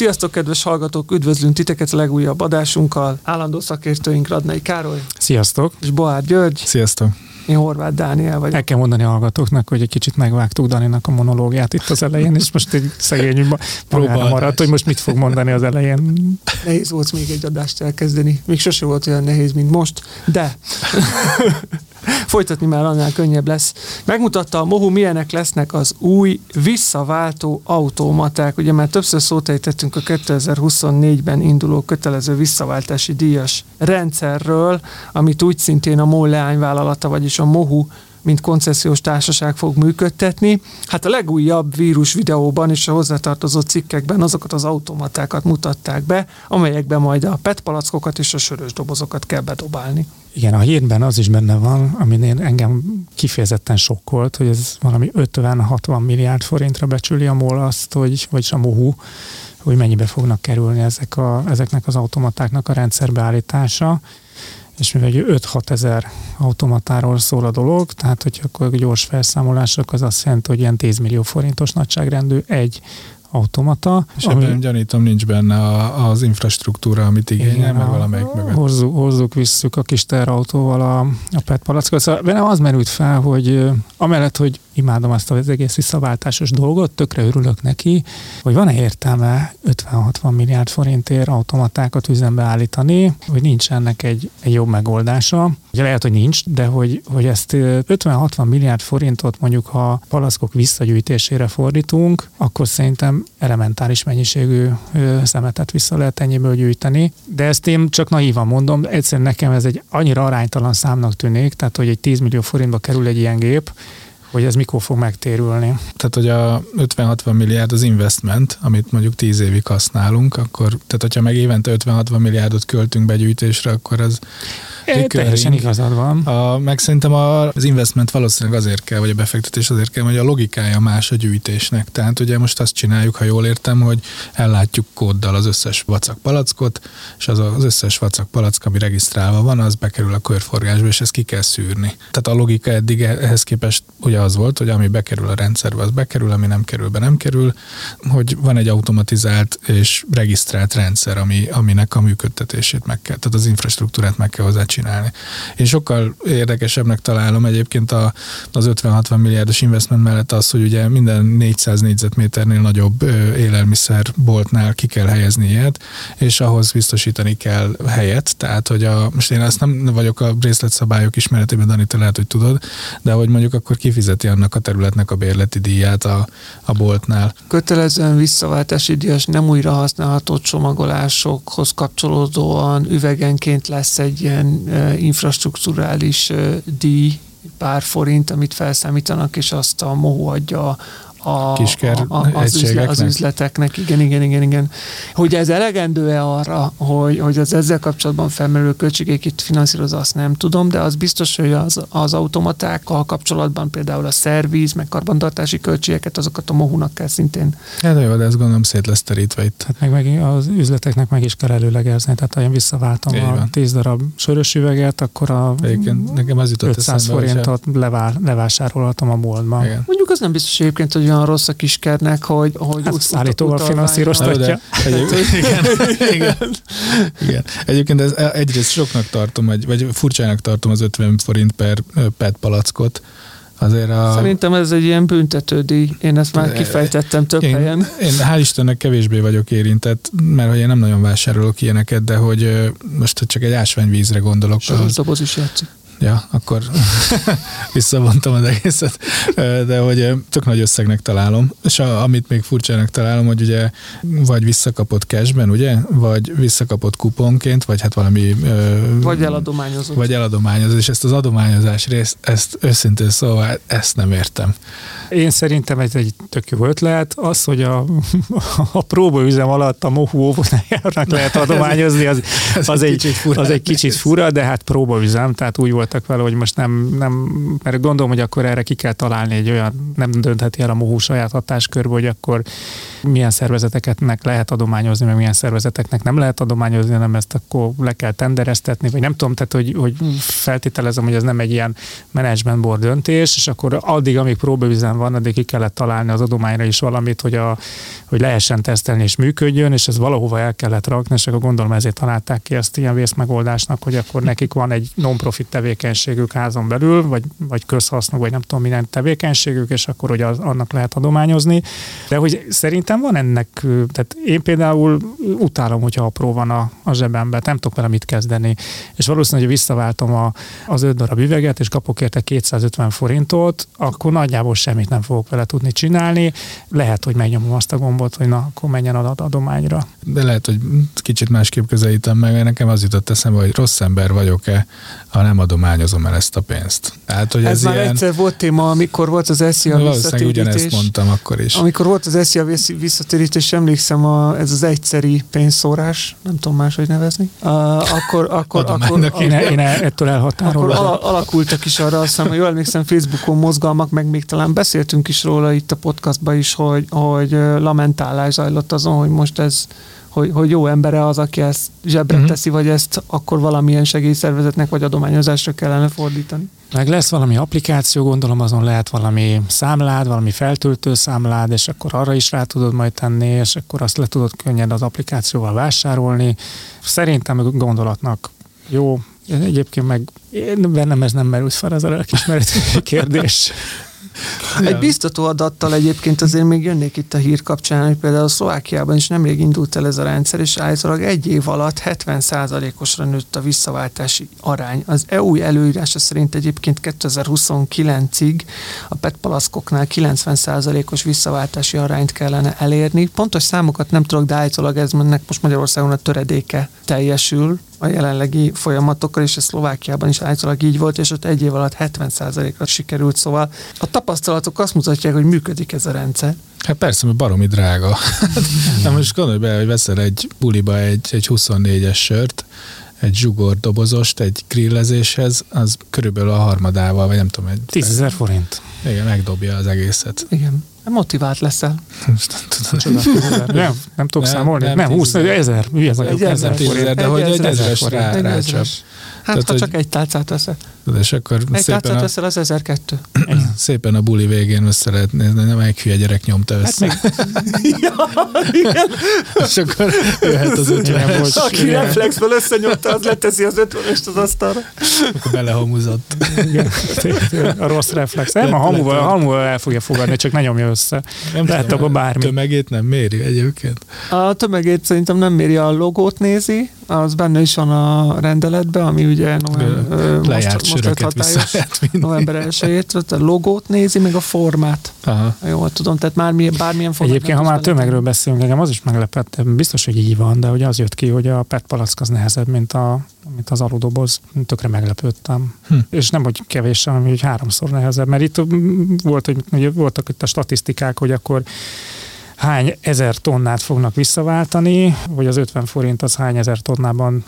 Sziasztok, kedves hallgatók! Üdvözlünk titeket a legújabb adásunkkal. Állandó szakértőink Radnai Károly Sziasztok! és Boár György. Sziasztok! Én Horváth Dániel vagyok. El kell mondani a hallgatóknak, hogy egy kicsit megvágtuk Daninak a monológiát itt az elején, és most egy szegény Próbálás. maradt, hogy most mit fog mondani az elején. Nehéz volt még egy adást elkezdeni. Még sose volt olyan nehéz, mint most, de folytatni már annál könnyebb lesz. Megmutatta a Mohu, milyenek lesznek az új visszaváltó automaták. Ugye már többször szót ejtettünk a 2024-ben induló kötelező visszaváltási díjas rendszerről, amit úgy szintén a MOL leányvállalata, vagyis a Mohu mint koncesziós társaság fog működtetni. Hát a legújabb vírus videóban és a hozzátartozó cikkekben azokat az automatákat mutatták be, amelyekben majd a PET palackokat és a sörös dobozokat kell bedobálni. Igen, a hírben az is benne van, ami engem kifejezetten sokkolt, hogy ez valami 50-60 milliárd forintra becsüli a MOL azt, hogy, vagyis a MOHU, hogy mennyibe fognak kerülni ezek a, ezeknek az automatáknak a rendszerbeállítása. És mivel hogy 5-6 ezer automatáról szól a dolog, tehát hogyha akkor gyors felszámolások, az azt jelenti, hogy ilyen 10 millió forintos nagyságrendű egy automata. És ebben gyanítom nincs benne a, az infrastruktúra, amit igényel, meg valamelyik mögött. Hozzuk, hozzuk, visszük a kis terautóval a, a PET palackot. Szóval bennem az merült fel, hogy amellett, hogy imádom azt az egész visszaváltásos dolgot, tökre örülök neki, hogy van-e értelme 50-60 milliárd forintért automatákat üzembe állítani, hogy nincs ennek egy, egy jobb megoldása. Ugye lehet, hogy nincs, de hogy, hogy ezt ö, 50-60 milliárd forintot mondjuk, ha palackok visszagyűjtésére fordítunk, akkor szerintem elementáris mennyiségű szemetet vissza lehet ennyiből gyűjteni. De ezt én csak naívan mondom, egyszerűen nekem ez egy annyira aránytalan számnak tűnik, tehát hogy egy 10 millió forintba kerül egy ilyen gép, hogy ez mikor fog megtérülni. Tehát, hogy a 50-60 milliárd az investment, amit mondjuk 10 évig használunk, akkor, tehát hogyha meg évente 50-60 milliárdot költünk begyűjtésre, akkor az É, teljesen igazad van. A, meg szerintem az investment valószínűleg azért kell, vagy a befektetés azért kell, hogy a logikája más a gyűjtésnek. Tehát ugye most azt csináljuk, ha jól értem, hogy ellátjuk kóddal az összes vacak palackot, és az, az összes vacak palack, ami regisztrálva van, az bekerül a körforgásba, és ezt ki kell szűrni. Tehát a logika eddig ehhez képest ugye az volt, hogy ami bekerül a rendszerbe, az bekerül, ami nem kerül be, nem kerül, hogy van egy automatizált és regisztrált rendszer, ami, aminek a működtetését meg kell, tehát az infrastruktúrát meg kell hozzá csinálni. Én sokkal érdekesebbnek találom egyébként a, az 50-60 milliárdos investment mellett az, hogy ugye minden 400 négyzetméternél nagyobb élelmiszerboltnál ki kell helyezni ilyet, és ahhoz biztosítani kell helyet, tehát hogy a, most én ezt nem vagyok a részletszabályok ismeretében, Dani, te lehet, hogy tudod, de hogy mondjuk akkor kifizeti annak a területnek a bérleti díját a, a boltnál. Kötelezően visszaváltási díjas nem újra használható csomagolásokhoz kapcsolódóan üvegenként lesz egy ilyen ö, infrastruktúrális ö, díj, pár forint, amit felszámítanak, és azt a MOHU adja a, Kisker a, a, az, üzle, az üzleteknek. Igen, igen, igen, igen. Hogy ez elegendő-e arra, hogy, hogy az ezzel kapcsolatban felmerülő költségek itt finanszíroz, azt nem tudom, de az biztos, hogy az, az automatákkal kapcsolatban például a szerviz, meg karbantartási költségeket, azokat a mohunak kell szintén Hát de jó, de ez gondolom szét lesz terítve itt. Tehát meg, meg az üzleteknek meg is kell előlegezni, tehát ha én visszaváltom Így a. 10 darab sörös üveget, akkor a Egyébként nekem az jutott 500 eszembe, forintot levá, levásárolhatom a boltban. Igen. Mondjuk az nem biztos egyébként, hogy olyan rossz a kiskernek, hogy, hogy Hát ut- utalványra- finanszíroztatja. Na, de egyébként, igen, igen, igen. Egyébként ez egyrészt soknak tartom, vagy, vagy furcsának tartom az 50 forint per PET palackot. Azért a... Szerintem ez egy ilyen büntetődíj. Én ezt már kifejtettem több én, helyen. Én hál' Istennek kevésbé vagyok érintett, mert hogy én nem nagyon vásárolok ilyeneket, de hogy most csak egy ásványvízre gondolok. Soros doboz is játszik. Ja, akkor visszavontam az egészet, de hogy tök nagy összegnek találom, és a, amit még furcsának találom, hogy ugye vagy visszakapott cashben, ugye, vagy visszakapott kuponként, vagy hát valami... Vagy eladományozott. Vagy eladományozott, és ezt az adományozás részt, ezt őszintén szóval ezt nem értem. Én szerintem ez egy tök jó ötlet. Az, hogy a, a próbaüzem alatt a mohu óvonájának lehet adományozni, az, az, egy, fura, az egy kicsit fura, de hát próbaüzem, tehát úgy voltak vele, hogy most nem, nem, mert gondolom, hogy akkor erre ki kell találni egy olyan, nem döntheti el a mohu saját hatáskörbe, hogy akkor milyen szervezeteknek lehet adományozni, meg milyen szervezeteknek nem lehet adományozni, nem ezt akkor le kell tendereztetni, vagy nem tudom, tehát hogy, hogy feltételezem, hogy ez nem egy ilyen management board döntés, és akkor addig, amíg próbaüzem van, addig ki kellett találni az adományra is valamit, hogy, a, hogy lehessen tesztelni és működjön, és ez valahova el kellett rakni, és akkor gondolom ezért találták ki ezt ilyen vészmegoldásnak, hogy akkor nekik van egy non-profit tevékenységük házon belül, vagy, vagy közhasznú, vagy nem tudom milyen tevékenységük, és akkor hogy az, annak lehet adományozni. De hogy szerintem van ennek, tehát én például utálom, hogyha apró van a, a zsebemben, nem tudok vele mit kezdeni, és valószínűleg, hogy visszaváltom a, az öt darab üveget, és kapok érte 250 forintot, akkor nagyjából semmit nem fogok vele tudni csinálni. Lehet, hogy megnyomom azt a gombot, hogy na, akkor menjen ad adományra. De lehet, hogy kicsit másképp közelítem meg, mert nekem az jutott eszembe, hogy rossz ember vagyok-e, ha nem adományozom el ezt a pénzt. Tehát, hogy ez, ez már ilyen... egyszer volt téma, amikor volt az SZIA visszatérítés. ugyanezt mondtam akkor is. Amikor volt az SZIA visszatérítés, emlékszem, a, ez az egyszeri pénzszórás, nem tudom máshogy nevezni, uh, akkor, akkor, akkor, én, én ettől elhatárolom. Akkor alakultak is arra, azt hiszem, hogy jól emlékszem, Facebookon mozgalmak, meg még talán beszéltünk is róla itt a podcastban is, hogy, hogy lamentálás zajlott azon, hogy most ez hogy, hogy jó embere az, aki ezt zsebre uh-huh. teszi, vagy ezt akkor valamilyen segélyszervezetnek vagy adományozásra kellene fordítani. Meg lesz valami applikáció, gondolom azon lehet valami számlád, valami feltöltő számlád, és akkor arra is rá tudod majd tenni, és akkor azt le tudod könnyen az applikációval vásárolni. Szerintem gondolatnak jó, Egyébként meg én bennem ez nem merült fel, ez a lelkismeret kérdés. Egy biztató adattal egyébként azért még jönnék itt a hír kapcsán, hogy például a Szlovákiában is nemrég indult el ez a rendszer, és állítólag egy év alatt 70%-osra nőtt a visszaváltási arány. Az EU előírása szerint egyébként 2029-ig a PET palaszkoknál 90%-os visszaváltási arányt kellene elérni. Pontos számokat nem tudok, de állítólag ez mennek most Magyarországon a töredéke teljesül, a jelenlegi folyamatokkal, és a Szlovákiában is állítólag így volt, és ott egy év alatt 70%-ra sikerült, szóval a tapasztalatok azt mutatják, hogy működik ez a rendszer. Hát persze, mert baromi drága. Na most gondolj be, hogy veszel egy buliba egy, egy 24-es sört, egy zsugor dobozost egy grillezéshez, az körülbelül a harmadával, vagy nem tudom. Egy, 10 ezer forint. Igen, megdobja az egészet. Igen. Motivált leszel. nem, nem tudok nem, számolni. Nem, nem 20, ezer. Mi ez a ezer, de hogy egy ezeres rá, rácsap. Hát, Tehát, ha csak egy tálcát veszed. És akkor egy tálcát a, veszel, az 1002. Szépen a buli végén össze lehet nézni, nem egy hülye gyerek nyomta hát össze. Hát ja, és akkor jöhet az ötvenes. Aki reflexből összenyomta, az leteszi az ötvenest az asztalra. Akkor belehamuzott. a rossz reflex. Nem, a hamuval, a hamuval el fogja fogadni, csak ne nyomja össze. Nem Lehet akkor bármi. Tömegét nem méri egyébként? A tömegét szerintem nem méri, a logót nézi, az benne is van a rendeletben, ami ugye november, lejárt most, most hatályos, november 1 a logót nézi, meg a formát. Aha. Jól tudom, tehát már mi, bármilyen formát. Egyébként, ha már tömegről beszélünk, engem az is meglepett, biztos, hogy így van, de hogy az jött ki, hogy a PET palack az nehezebb, mint, a, mint az aludoboz. Tökre meglepődtem. Hm. És nem, hogy kevés, hanem hogy háromszor nehezebb, mert itt volt, hogy, hogy voltak itt a statisztikák, hogy akkor hány ezer tonnát fognak visszaváltani, vagy az 50 forint az hány ezer tonnában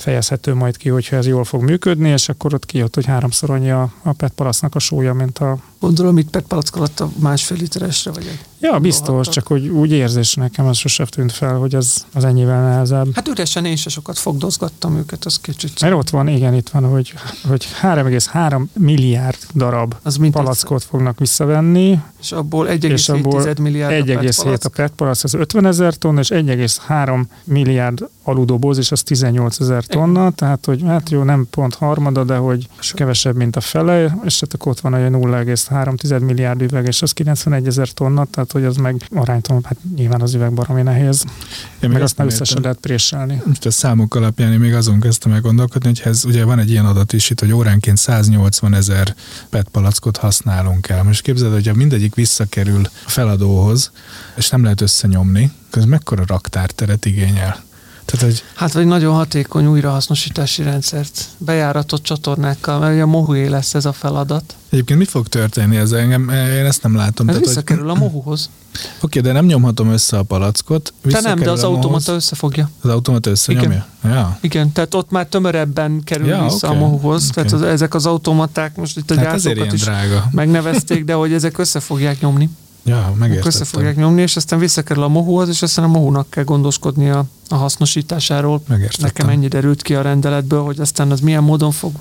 fejezhető majd ki, hogyha ez jól fog működni, és akkor ott kijött, hogy háromszor annyi a, a PET palasznak a súlya, mint a... Gondolom, itt PET palack alatt a másfél literesre vagy egy Ja, biztos, rohadtak. csak hogy úgy érzés nekem az sosem tűnt fel, hogy az, az ennyivel nehezebb. Hát üresen én se sokat fogdozgattam őket, az kicsit. Mert ott van, igen, itt van, hogy, hogy 3,3 milliárd darab az palackot fognak visszavenni. És abból 1,7 milliárd 1,7 a PET palack, az 50 ezer tonna, és 1,3 milliárd aludoboz, és az 18 ezer tonna, tehát hogy hát jó, nem pont harmada, de hogy kevesebb, mint a fele, és hát ott van a 0,3 9,3 milliárd üveg, és az 91 ezer tonna, tehát hogy az meg aránytalan, hát nyilván az üveg baromi nehéz. Én meg azt már összesen lehet préselni. Most a számok alapján én még azon kezdtem el gondolkodni, hogy ez ugye van egy ilyen adat is itt, hogy óránként 180 ezer PET palackot használunk el. Most képzeld, hogyha mindegyik visszakerül a feladóhoz, és nem lehet összenyomni, az mekkora raktárteret igényel? Tehát, hogy... Hát vagy nagyon hatékony újrahasznosítási rendszert, bejáratott csatornákkal, mert a mohué lesz ez a feladat. Egyébként mi fog történni ez engem? Én ezt nem látom. Ez Tehát, visszakerül hogy... a mohuhoz. Oké, de nem nyomhatom össze a palackot. Te nem, de az automata összefogja. Az automata összenyomja? Igen. Ja. Igen, tehát ott már tömörebben kerül ja, vissza okay. a mohuhoz. Okay. Tehát az, ezek az automaták, most itt a hát gyártókat is drága. megnevezték, de hogy ezek össze fogják nyomni. Ja, megértettem. Össze fogják nyomni, és aztán visszakerül a mohuhoz, és aztán a mohunak kell gondoskodni a, hasznosításáról. Megértettem. Nekem ennyi derült ki a rendeletből, hogy aztán az milyen módon fog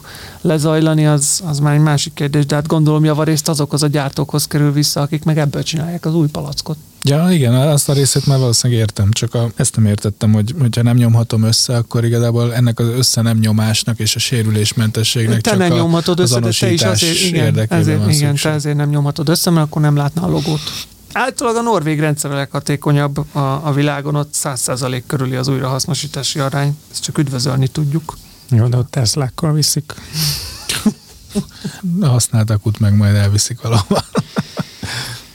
lezajlani, az, az már egy másik kérdés, de hát gondolom javarészt azokhoz a gyártókhoz kerül vissza, akik meg ebből csinálják az új palackot. Ja, igen, azt a részét már valószínűleg értem, csak a, ezt nem értettem, hogy hogyha nem nyomhatom össze, akkor igazából ennek az össze nem nyomásnak és a sérülésmentességnek te csak nem a, nyomhatod össze, de te is azért, igen, ezért, igen, te ezért nem nyomhatod össze, mert akkor nem látna a logót. Általában a norvég rendszer a leghatékonyabb a, a világon, ott 100% körüli az újrahasznosítási arány. Ezt csak üdvözölni tudjuk. Jó, de ott Teslákkal viszik. A használt akut meg majd elviszik valahol.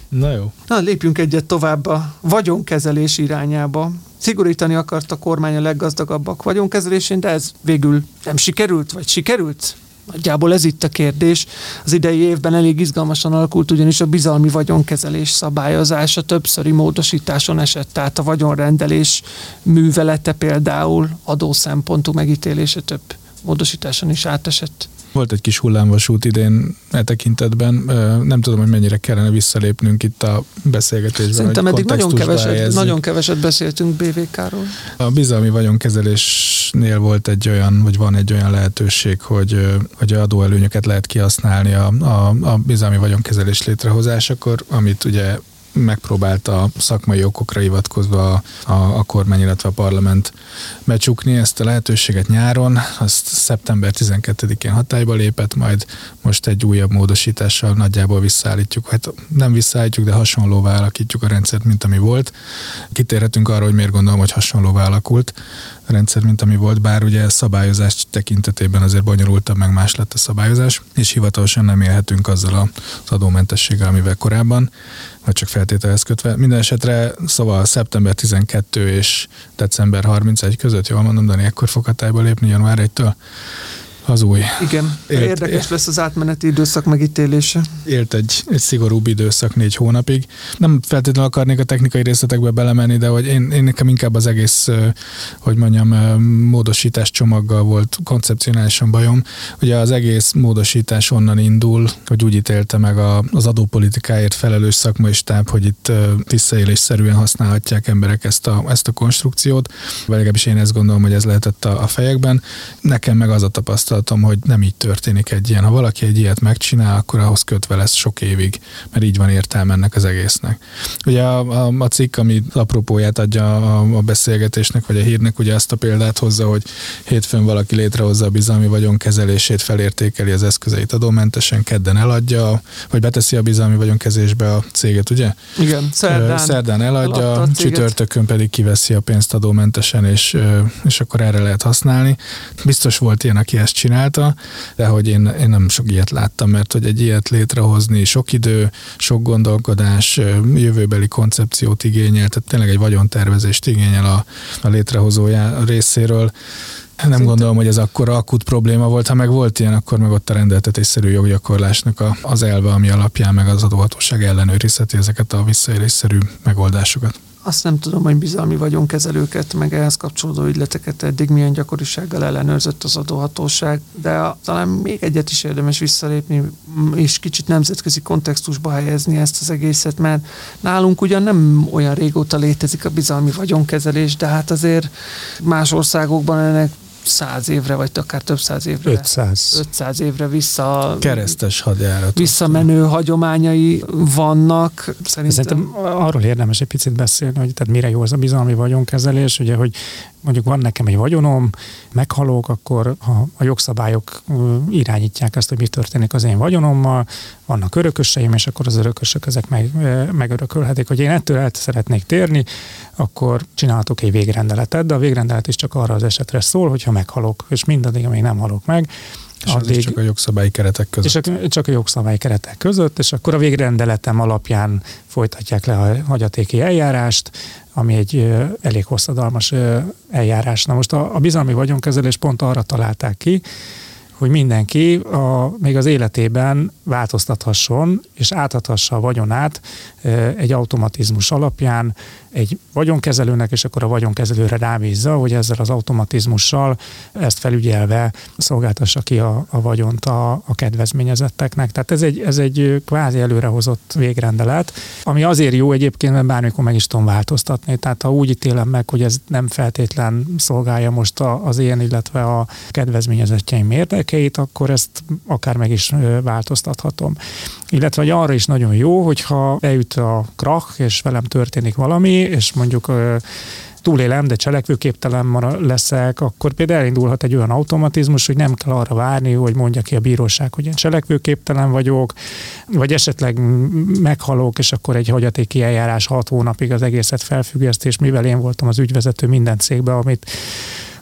Na jó. Na, lépjünk egyet tovább a vagyonkezelés irányába. Szigorítani akart a kormány a leggazdagabbak vagyonkezelésén, de ez végül nem sikerült, vagy sikerült? Nagyjából ez itt a kérdés. Az idei évben elég izgalmasan alakult, ugyanis a bizalmi vagyonkezelés szabályozása többszöri módosításon esett, tehát a vagyonrendelés művelete például adó szempontú megítélése több módosításon is átesett. Volt egy kis hullámvasút idén e tekintetben. Nem tudom, hogy mennyire kellene visszalépnünk itt a beszélgetésben. Szerintem eddig nagyon keveset, nagyon keveset beszéltünk BVK-ról. A bizalmi vagyonkezelésnél volt egy olyan, vagy van egy olyan lehetőség, hogy, hogy adóelőnyöket lehet kihasználni a, a, a bizalmi vagyonkezelés létrehozásakor, amit ugye megpróbálta szakmai okokra hivatkozva a, a, kormány, illetve a parlament becsukni ezt a lehetőséget nyáron, azt szeptember 12-én hatályba lépett, majd most egy újabb módosítással nagyjából visszaállítjuk, hát nem visszaállítjuk, de hasonlóvá alakítjuk a rendszert, mint ami volt. Kitérhetünk arra, hogy miért gondolom, hogy hasonlóvá alakult rendszer, mint ami volt, bár ugye szabályozás tekintetében azért bonyolultabb, meg más lett a szabályozás, és hivatalosan nem élhetünk azzal az adómentességgel, amivel korábban vagy csak feltételhez kötve. Minden esetre szóval szeptember 12 és december 31 között, jól mondom, Dani, ekkor fog hatályba lépni január 1-től az új. Igen, élt, érdekes lesz az átmeneti időszak megítélése. Élt egy, egy szigorúbb időszak négy hónapig. Nem feltétlenül akarnék a technikai részletekbe belemenni, de hogy én, én nekem inkább az egész, hogy mondjam, módosítás csomaggal volt koncepcionálisan bajom. Ugye az egész módosítás onnan indul, hogy úgy ítélte meg a, az adópolitikáért felelős szakmai stáb, hogy itt visszaélésszerűen használhatják emberek ezt a, ezt a konstrukciót. Vagy legalábbis én ezt gondolom, hogy ez lehetett a, a fejekben. Nekem meg az a tapasztalat, tapasztalatom, hogy nem így történik egy ilyen. Ha valaki egy ilyet megcsinál, akkor ahhoz kötve lesz sok évig, mert így van értelme ennek az egésznek. Ugye a, a, a cikk, ami apropóját adja a, a beszélgetésnek, vagy a hírnek, ugye azt a példát hozza, hogy hétfőn valaki létrehozza a bizalmi vagyonkezelését, felértékeli az eszközeit adómentesen, kedden eladja, vagy beteszi a bizalmi vagyonkezésbe a céget, ugye? Igen, szerdán, szerdán eladja, csütörtökön pedig kiveszi a pénzt adómentesen, és, és akkor erre lehet használni. Biztos volt ilyen, aki ezt csinálta, de hogy én, én nem sok ilyet láttam, mert hogy egy ilyet létrehozni sok idő, sok gondolkodás, jövőbeli koncepciót igényel, tehát tényleg egy vagyontervezést igényel a, a létrehozója részéről. Nem Szerintem. gondolom, hogy ez akkor akut probléma volt. Ha meg volt ilyen, akkor meg ott a rendeltetésszerű joggyakorlásnak a, az elve, ami alapján meg az adóhatóság ellenőrizheti ezeket a visszaélésszerű megoldásokat azt nem tudom, hogy bizalmi vagyonkezelőket, meg ehhez kapcsolódó ügyleteket eddig milyen gyakorisággal ellenőrzött az adóhatóság, de talán még egyet is érdemes visszalépni, és kicsit nemzetközi kontextusba helyezni ezt az egészet, mert nálunk ugyan nem olyan régóta létezik a bizalmi vagyonkezelés, de hát azért más országokban ennek száz évre, vagy akár több száz évre. 500. 500 évre vissza. Keresztes hadjárat. Visszamenő hagyományai vannak. Szerintem. Szerintem arról érdemes egy picit beszélni, hogy tehát mire jó az a bizalmi vagyonkezelés, ugye, hogy mondjuk van nekem egy vagyonom, meghalok, akkor ha a jogszabályok irányítják azt, hogy mi történik az én vagyonommal, vannak örököseim, és akkor az örökösök ezek meg, megörökölhetik. Hogy én ettől el szeretnék térni, akkor csinálhatok egy végrendeletet, de a végrendelet is csak arra az esetre szól, hogyha meghalok, és mindaddig, amíg nem halok meg, és addig, csak a jogszabályi keretek között. És csak a jogszabályi keretek között, és akkor a végrendeletem alapján folytatják le a hagyatéki eljárást, ami egy elég hosszadalmas eljárás. Na most a, a bizalmi vagyonkezelés pont arra találták ki, hogy mindenki a, még az életében változtathasson, és átadhassa a vagyonát egy automatizmus alapján egy vagyonkezelőnek, és akkor a vagyonkezelőre rábízza, hogy ezzel az automatizmussal ezt felügyelve szolgáltassa ki a, a vagyont a, a kedvezményezetteknek. Tehát ez egy, ez egy kvázi előrehozott végrendelet, ami azért jó egyébként, mert bármikor meg is tudom változtatni. Tehát ha úgy ítélem meg, hogy ez nem feltétlen szolgálja most a, az én, illetve a kedvezményezetjeim érdekeit, akkor ezt akár meg is változtathatom. Illetve, hogy arra is nagyon jó, hogyha beüt a krach, és velem történik valami, és mondjuk túlélem, de cselekvőképtelen leszek, akkor például elindulhat egy olyan automatizmus, hogy nem kell arra várni, hogy mondja ki a bíróság, hogy én cselekvőképtelen vagyok, vagy esetleg meghalok, és akkor egy hagyatéki eljárás hat hónapig az egészet felfüggeszt, és mivel én voltam az ügyvezető minden cégbe, amit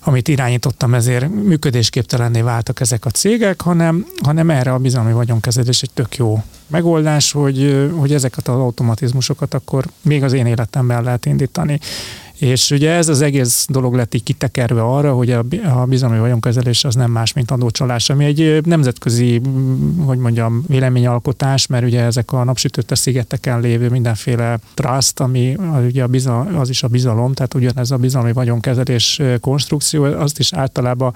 amit irányítottam, ezért működésképtelenné váltak ezek a cégek, hanem, hanem erre a bizalmi vagyonkezelés egy tök jó megoldás, hogy, hogy ezeket az automatizmusokat akkor még az én életemben lehet indítani. És ugye ez az egész dolog lett így kitekerve arra, hogy a, bizalmi vagyonkezelés az nem más, mint adócsalás, ami egy nemzetközi, hogy mondjam, véleményalkotás, mert ugye ezek a napsütötte szigeteken lévő mindenféle trust, ami ugye a bizal, az is a bizalom, tehát ugyanez a bizalmi vagyonkezelés konstrukció, azt is általában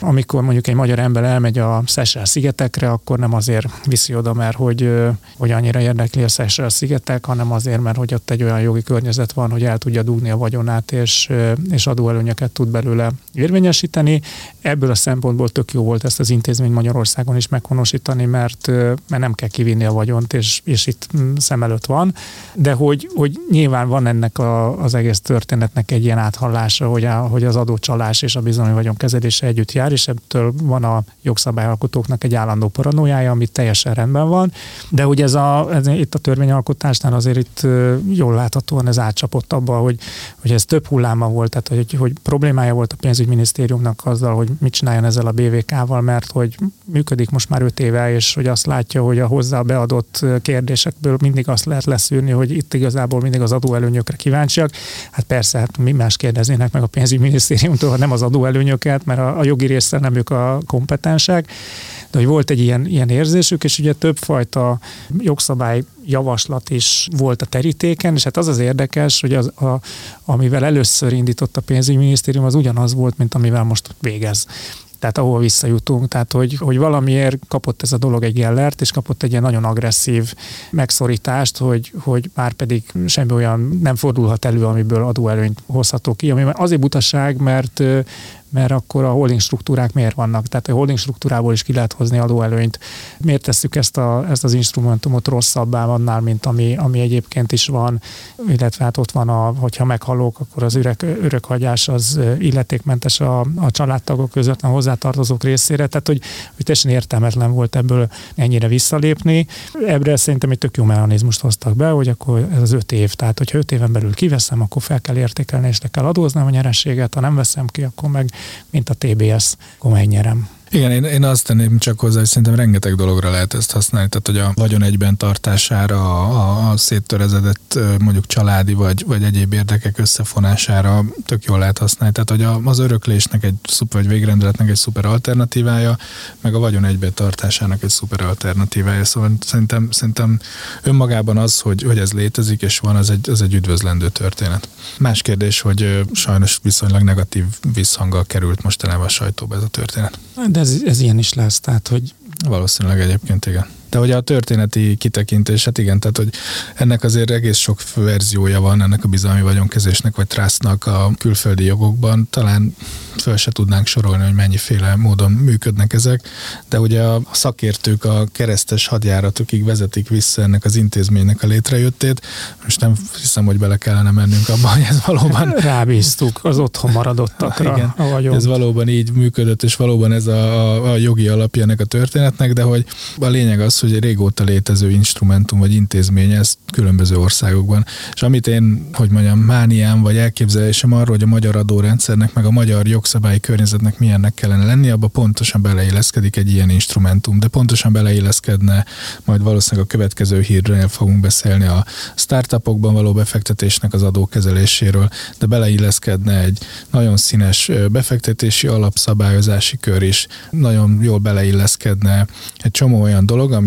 amikor mondjuk egy magyar ember elmegy a Seychelles szigetekre, akkor nem azért viszi oda, mert hogy, hogy annyira érdekli a Seychelles szigetek, hanem azért, mert hogy ott egy olyan jogi környezet van, hogy el tudja dugni a vagyonát, és, és adóelőnyeket tud belőle érvényesíteni. Ebből a szempontból tök jó volt ezt az intézmény Magyarországon is meghonosítani, mert, mert nem kell kivinni a vagyont, és, és itt szem előtt van. De hogy, hogy nyilván van ennek a, az egész történetnek egy ilyen áthallása, hogy, a, hogy az adócsalás és a bizalmi vagyon kezelése együtt jár, és ebből van a jogszabályalkotóknak egy állandó paranójája, ami teljesen rendben van, de hogy ez, a, ez itt a törvényalkotásnál azért itt jól láthatóan ez átcsapott abba, hogy, hogy ez több hulláma volt, tehát hogy, hogy problémája volt a pénzügyminisztériumnak azzal, hogy mit csináljon ezzel a BVK-val, mert hogy működik most már öt éve, és hogy azt látja, hogy a hozzá beadott kérdésekből mindig azt lehet leszűrni, hogy itt igazából mindig az adóelőnyökre kíváncsiak. Hát persze, hát mi más kérdeznének meg a pénzügyminisztériumtól, nem az adóelőnyöket, mert a, a jogi részre nem ők a kompetensek, de hogy volt egy ilyen, ilyen érzésük, és ugye többfajta jogszabály javaslat is volt a terítéken, és hát az az érdekes, hogy az, a, amivel először indított a pénzügyminisztérium, az ugyanaz volt, mint amivel most végez. Tehát ahol visszajutunk, tehát hogy, hogy valamiért kapott ez a dolog egy gellert, és kapott egy ilyen nagyon agresszív megszorítást, hogy, hogy már pedig semmi olyan nem fordulhat elő, amiből adóelőnyt hozható ki, ami azért butaság, mert mert akkor a holding struktúrák miért vannak? Tehát a holding struktúrából is ki lehet hozni adóelőnyt. Miért tesszük ezt, a, ezt az instrumentumot rosszabbá annál, mint ami, ami egyébként is van, illetve hát ott van, a, hogyha meghalok, akkor az üreg, örökhagyás az illetékmentes a, a családtagok között, a hozzátartozók részére, tehát hogy, hogy teljesen értelmetlen volt ebből ennyire visszalépni. Ebből szerintem egy tök jó mechanizmust hoztak be, hogy akkor ez az öt év, tehát hogyha öt éven belül kiveszem, akkor fel kell értékelni, és le kell adóznom a nyerességet, ha nem veszem ki, akkor meg mint a TBS, megnyerem. Igen, én, én azt tenném csak hozzá, hogy szerintem rengeteg dologra lehet ezt használni, tehát hogy a vagyon egyben tartására, a, a széttörezedett mondjuk családi vagy, vagy egyéb érdekek összefonására tök jól lehet használni, tehát hogy a, az öröklésnek egy szuper, vagy végrendeletnek egy szuper alternatívája, meg a vagyon egyben tartásának egy szuper alternatívája, szóval szerintem, szerintem önmagában az, hogy, hogy ez létezik és van, az egy, az egy üdvözlendő történet. Más kérdés, hogy sajnos viszonylag negatív visszhanggal került mostanában a sajtóba ez a történet. De ez, ez ilyen is lesz, tehát hogy... Valószínűleg egyébként igen. De hogy a történeti kitekintés, hát igen, tehát hogy ennek azért egész sok verziója van ennek a bizalmi vagyonkezésnek vagy trásznak a külföldi jogokban. Talán föl se tudnánk sorolni, hogy mennyiféle módon működnek ezek, de ugye a szakértők a keresztes hadjáratokig vezetik vissza ennek az intézménynek a létrejöttét. Most nem hiszem, hogy bele kellene mennünk abban, hogy ez valóban... Rábíztuk az otthon maradottakra. Igen, a ez valóban így működött, és valóban ez a, a, a jogi alapja ennek a történetnek, de hogy a lényeg az, hogy egy régóta létező instrumentum vagy intézmény ez különböző országokban. És amit én, hogy mondjam, mániám vagy elképzelésem arról, hogy a magyar adórendszernek meg a magyar jogszabályi környezetnek milyennek kellene lenni, abba pontosan beleilleszkedik egy ilyen instrumentum, de pontosan beleilleszkedne, majd valószínűleg a következő hírről fogunk beszélni a startupokban való befektetésnek az adókezeléséről, de beleilleszkedne egy nagyon színes befektetési alapszabályozási kör is, nagyon jól beleilleszkedne egy csomó olyan dolog, ami,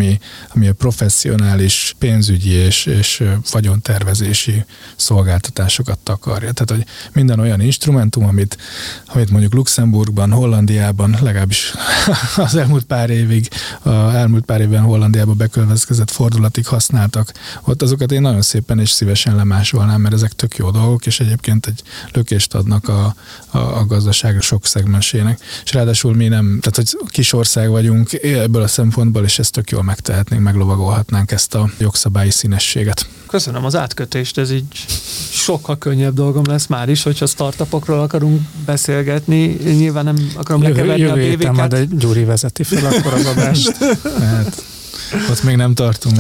ami a professzionális pénzügyi és, és vagyontervezési szolgáltatásosokat takarja. Tehát, hogy minden olyan instrumentum, amit, amit mondjuk Luxemburgban, Hollandiában, legalábbis az elmúlt pár évig, elmúlt pár évben Hollandiában bekövetkezett fordulatig használtak, ott azokat én nagyon szépen és szívesen lemásolnám, mert ezek tök jó dolgok, és egyébként egy lökést adnak a, a, a gazdaság sok szegmensének. És ráadásul mi nem, tehát hogy kis ország vagyunk ebből a szempontból, és ezt tök jól megtehetnénk, meglovagolhatnánk ezt a jogszabályi színességet. Köszönöm az átkötést, ez így sokkal könnyebb dolgom lesz már is, hogyha startupokról akarunk beszélgetni. Nyilván nem akarom jövő, lekeverni jövő a BVK-t. majd egy Gyuri vezeti fel akkor az adást. hát, ott még nem tartunk.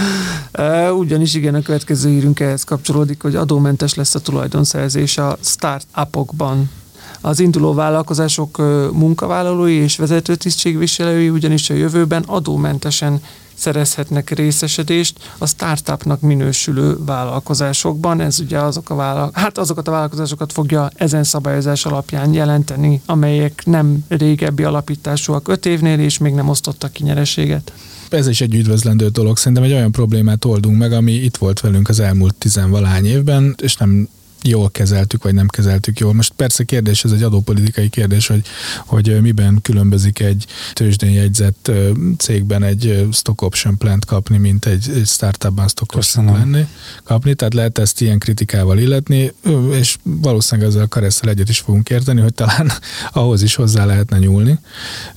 Ugyanis igen, a következő hírünk ehhez kapcsolódik, hogy adómentes lesz a tulajdonszerzés a startupokban. Az induló vállalkozások munkavállalói és vezetőtisztségviselői ugyanis a jövőben adómentesen szerezhetnek részesedést a startupnak minősülő vállalkozásokban. Ez ugye azok a vállal... hát azokat a vállalkozásokat fogja ezen szabályozás alapján jelenteni, amelyek nem régebbi alapításúak öt évnél, és még nem osztottak ki nyereséget ez is egy üdvözlendő dolog. Szerintem egy olyan problémát oldunk meg, ami itt volt velünk az elmúlt tizenvalány évben, és nem jól kezeltük, vagy nem kezeltük jól. Most persze kérdés, ez egy adópolitikai kérdés, hogy, hogy miben különbözik egy tőzsdén jegyzett cégben egy stock option plant kapni, mint egy, egy startupban stock option lenni, kapni, tehát lehet ezt ilyen kritikával illetni, és valószínűleg ezzel a karesszel egyet is fogunk érteni, hogy talán ahhoz is hozzá lehetne nyúlni.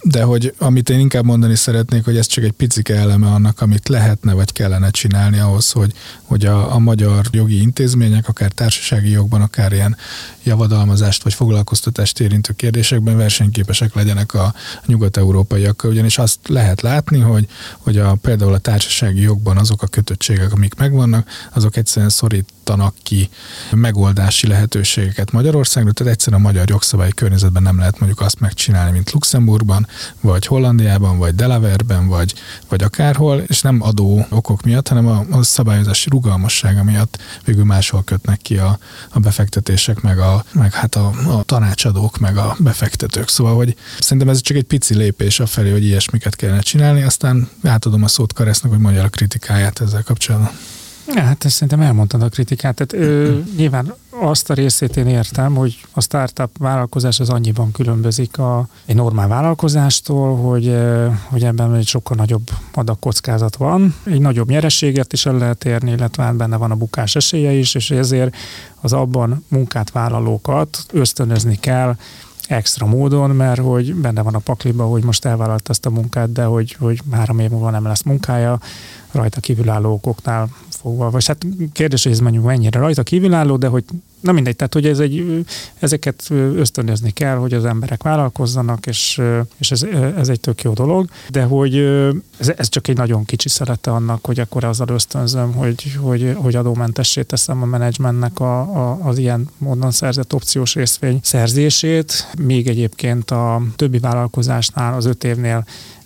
De hogy amit én inkább mondani szeretnék, hogy ez csak egy picike eleme annak, amit lehetne vagy kellene csinálni ahhoz, hogy, hogy a, a magyar jogi intézmények, akár társasági jogban, akár ilyen javadalmazást vagy foglalkoztatást érintő kérdésekben versenyképesek legyenek a nyugat-európaiakkal, ugyanis azt lehet látni, hogy, hogy a, például a társasági jogban azok a kötöttségek, amik megvannak, azok egyszerűen szorítanak ki megoldási lehetőségeket Magyarországra, tehát egyszerűen a magyar jogszabályi környezetben nem lehet mondjuk azt megcsinálni, mint Luxemburgban, vagy Hollandiában, vagy Delaware-ben, vagy, vagy akárhol, és nem adó okok miatt, hanem a, a szabályozási rugalmassága miatt végül máshol kötnek ki a, a befektetések, meg, a, meg hát a, a tanácsadók, meg a befektetők. Szóval, hogy szerintem ez csak egy pici lépés a felé, hogy ilyesmiket kellene csinálni, aztán átadom a szót Karesznek, hogy mondja a kritikáját ezzel kapcsolatban. Ja, hát ezt szerintem elmondtad a kritikát. Tehát, ö, nyilván azt a részét én értem, hogy a startup vállalkozás az annyiban különbözik a, egy normál vállalkozástól, hogy, hogy ebben egy sokkal nagyobb adag kockázat van. Egy nagyobb nyereséget is el lehet érni, illetve hát benne van a bukás esélye is, és ezért az abban munkát vállalókat ösztönözni kell extra módon, mert hogy benne van a pakliba, hogy most elvállalt ezt a munkát, de hogy, hogy három év múlva nem lesz munkája, rajta kívülálló okoknál fogva. Vagy hát kérdés, hogy ez mondjuk mennyire rajta kívülálló, de hogy Na mindegy, tehát hogy ez egy, ezeket ösztönözni kell, hogy az emberek vállalkozzanak, és, és ez, ez egy tök jó dolog, de hogy ez, ez csak egy nagyon kicsi szerete annak, hogy akkor azzal ösztönzöm, hogy, hogy, hogy adómentessé teszem a menedzsmentnek a, a, az ilyen módon szerzett opciós részvény szerzését, még egyébként a többi vállalkozásnál az öt évnél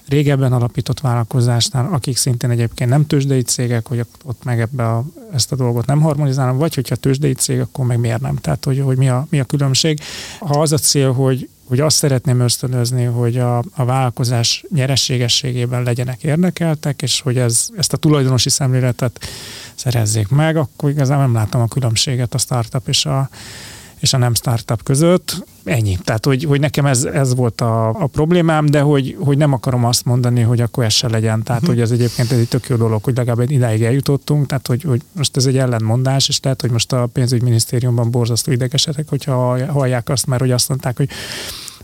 régebben alapított vállalkozásnál, akik szintén egyébként nem tőzsdei cégek, hogy ott meg ebbe a, ezt a dolgot nem harmonizálom, vagy hogyha tőzsdei cég, akkor meg miért nem? Tehát, hogy, hogy mi, a, mi a különbség. Ha az a cél, hogy hogy azt szeretném ösztönözni, hogy a, a vállalkozás nyerességességében legyenek érdekeltek, és hogy ez, ezt a tulajdonosi szemléletet szerezzék meg, akkor igazán nem látom a különbséget a startup és a, és a nem startup között. Ennyi. Tehát, hogy, hogy nekem ez, ez volt a, a problémám, de hogy, hogy nem akarom azt mondani, hogy akkor ez se legyen. Tehát, uh-huh. hogy ez egyébként egy tök jó dolog, hogy legalább idáig eljutottunk, tehát, hogy, hogy most ez egy ellentmondás, és lehet, hogy most a pénzügyminisztériumban borzasztó idegesetek, hogyha hallják azt már, hogy azt mondták, hogy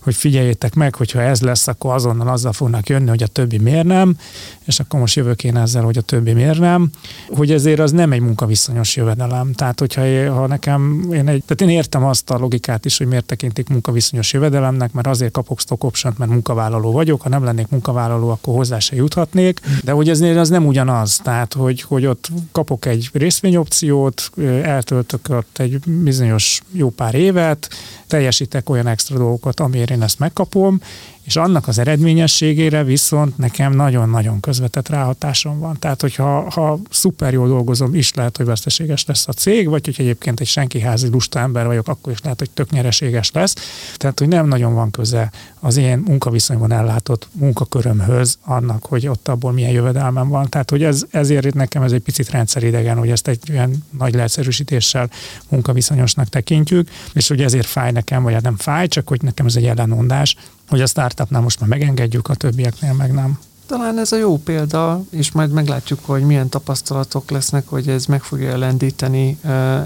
hogy figyeljétek meg, hogyha ez lesz, akkor azonnal azzal fognak jönni, hogy a többi miért nem, és akkor most jövök én ezzel, hogy a többi miért nem, hogy ezért az nem egy munkaviszonyos jövedelem. Tehát, hogyha ha nekem, én, egy, tehát én értem azt a logikát is, hogy miért tekintik munkaviszonyos jövedelemnek, mert azért kapok stock option mert munkavállaló vagyok, ha nem lennék munkavállaló, akkor hozzá se juthatnék, de hogy ezért az nem ugyanaz, tehát, hogy, hogy ott kapok egy részvényopciót, eltöltök ott egy bizonyos jó pár évet, teljesítek olyan extra dolgokat, amiért én ezt megkapom, és annak az eredményességére viszont nekem nagyon-nagyon közvetett ráhatásom van. Tehát, hogyha ha szuper jól dolgozom, is lehet, hogy veszteséges lesz a cég, vagy hogy egyébként egy senki házi lusta ember vagyok, akkor is lehet, hogy tök nyereséges lesz. Tehát, hogy nem nagyon van köze az én munkaviszonyban ellátott munkakörömhöz annak, hogy ott abból milyen jövedelmem van. Tehát, hogy ez, ezért nekem ez egy picit rendszeridegen, hogy ezt egy olyan nagy leegyszerűsítéssel munkaviszonyosnak tekintjük, és hogy ezért fáj nekem, vagy hát nem fáj, csak hogy nekem ez egy ellenmondás, hogy a startupnál most már megengedjük, a többieknél meg nem. Talán ez a jó példa, és majd meglátjuk, hogy milyen tapasztalatok lesznek, hogy ez meg fogja lendíteni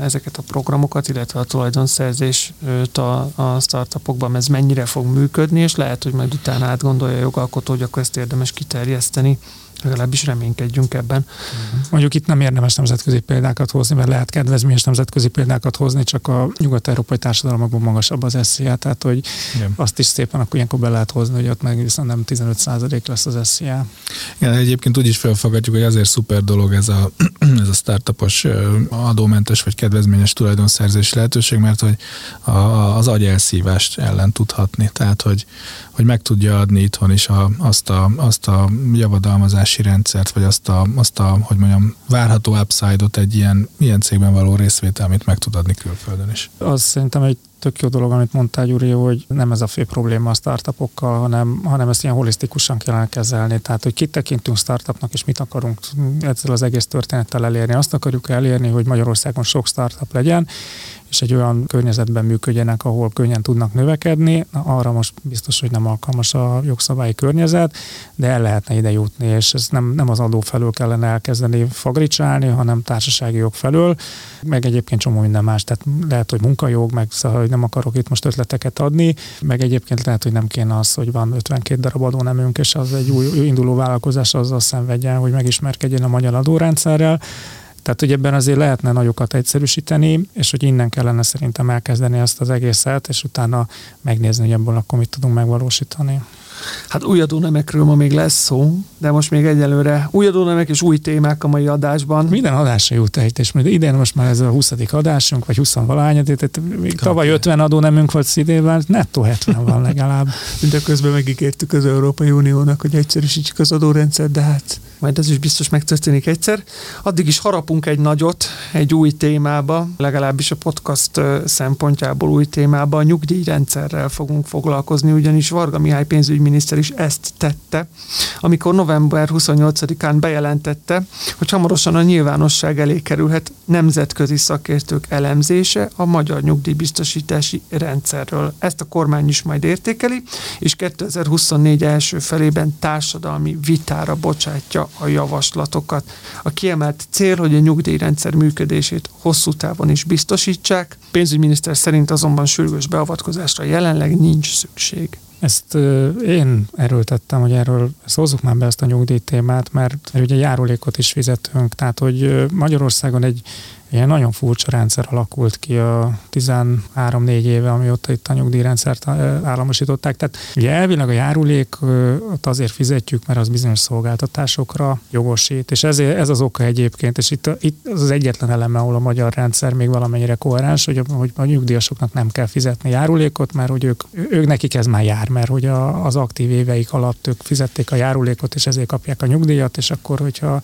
ezeket a programokat, illetve a tulajdonszerzést a, a startupokban, ez mennyire fog működni, és lehet, hogy majd utána átgondolja a jogalkotó, hogy akkor ezt érdemes kiterjeszteni Legalábbis reménykedjünk ebben. Mondjuk itt nem érdemes nemzetközi példákat hozni, mert lehet kedvezményes nemzetközi példákat hozni, csak a nyugat-európai társadalmakban magasabb az SZIA, tehát hogy Igen. azt is szépen akkor ilyenkor be lehet hozni, hogy ott meg viszont nem 15% lesz az SZIA. Igen, egyébként úgy is felfogadjuk, hogy azért szuper dolog ez a, ez a startupos adómentes vagy kedvezményes tulajdonszerzési lehetőség, mert hogy a, az agyelszívást ellen tudhatni, tehát hogy, hogy meg tudja adni itthon is a, azt, a, azt a javadalmazási rendszert, vagy azt a, azt a, hogy mondjam, várható upside-ot egy ilyen, ilyen cégben való részvétel, amit meg tud adni külföldön is. Az szerintem egy tök jó dolog, amit mondtál, Gyuri, hogy nem ez a fő probléma a startupokkal, hanem, hanem ezt ilyen holisztikusan kellene kezelni. Tehát, hogy kit tekintünk startupnak, és mit akarunk ezzel az egész történettel elérni. Azt akarjuk elérni, hogy Magyarországon sok startup legyen, és egy olyan környezetben működjenek, ahol könnyen tudnak növekedni. Na, arra most biztos, hogy nem alkalmas a jogszabályi környezet, de el lehetne ide jutni, és ez nem, nem az adó felől kellene elkezdeni fagricsálni, hanem társasági jog felől, meg egyébként csomó minden más, tehát lehet, hogy munkajog, meg szóval, hogy nem akarok itt most ötleteket adni, meg egyébként lehet, hogy nem kéne az, hogy van 52 darab adónemünk, és az egy új induló vállalkozás azzal szenvedjen, hogy megismerkedjen a magyar adórendszerrel, tehát, hogy ebben azért lehetne nagyokat egyszerűsíteni, és hogy innen kellene szerintem elkezdeni ezt az egészet, és utána megnézni, hogy ebből akkor mit tudunk megvalósítani. Hát új adónemekről ma még lesz szó, de most még egyelőre új adónemek és új témák a mai adásban. Minden adásra jó és idén most már ez a 20. adásunk, vagy 20 valány, tehát tavaly 50 adónemünk volt idén, nettó 70 van legalább. De közben megígértük az Európai Uniónak, hogy egyszerűsítsük az adórendszert, de hát majd ez is biztos megtörténik egyszer. Addig is harapunk egy nagyot egy új témába, legalábbis a podcast szempontjából új témába, a nyugdíjrendszerrel fogunk foglalkozni, ugyanis Varga Mihály pénzügyminiszter is ezt tette, amikor november 28-án bejelentette, hogy hamarosan a nyilvánosság elé kerülhet nemzetközi szakértők elemzése a magyar nyugdíjbiztosítási rendszerről. Ezt a kormány is majd értékeli, és 2024 első felében társadalmi vitára bocsátja a javaslatokat. A kiemelt cél, hogy a nyugdíjrendszer működését hosszú távon is biztosítsák. Pénzügyminiszter szerint azonban sürgős beavatkozásra jelenleg nincs szükség. Ezt én erőltettem, hogy erről szózzuk már be ezt a nyugdíj témát, mert, mert ugye járulékot is fizetünk, tehát hogy Magyarországon egy Ilyen nagyon furcsa rendszer alakult ki a 13-4 éve, amióta itt a nyugdíjrendszert államosították. Tehát ugye elvileg a járulékot azért fizetjük, mert az bizonyos szolgáltatásokra jogosít, és ez, ez az oka egyébként, és itt, itt az az egyetlen eleme, ahol a magyar rendszer még valamennyire koherens, hogy, hogy a nyugdíjasoknak nem kell fizetni járulékot, mert hogy ők, ők nekik ez már jár, mert hogy a, az aktív éveik alatt ők fizették a járulékot, és ezért kapják a nyugdíjat, és akkor, hogyha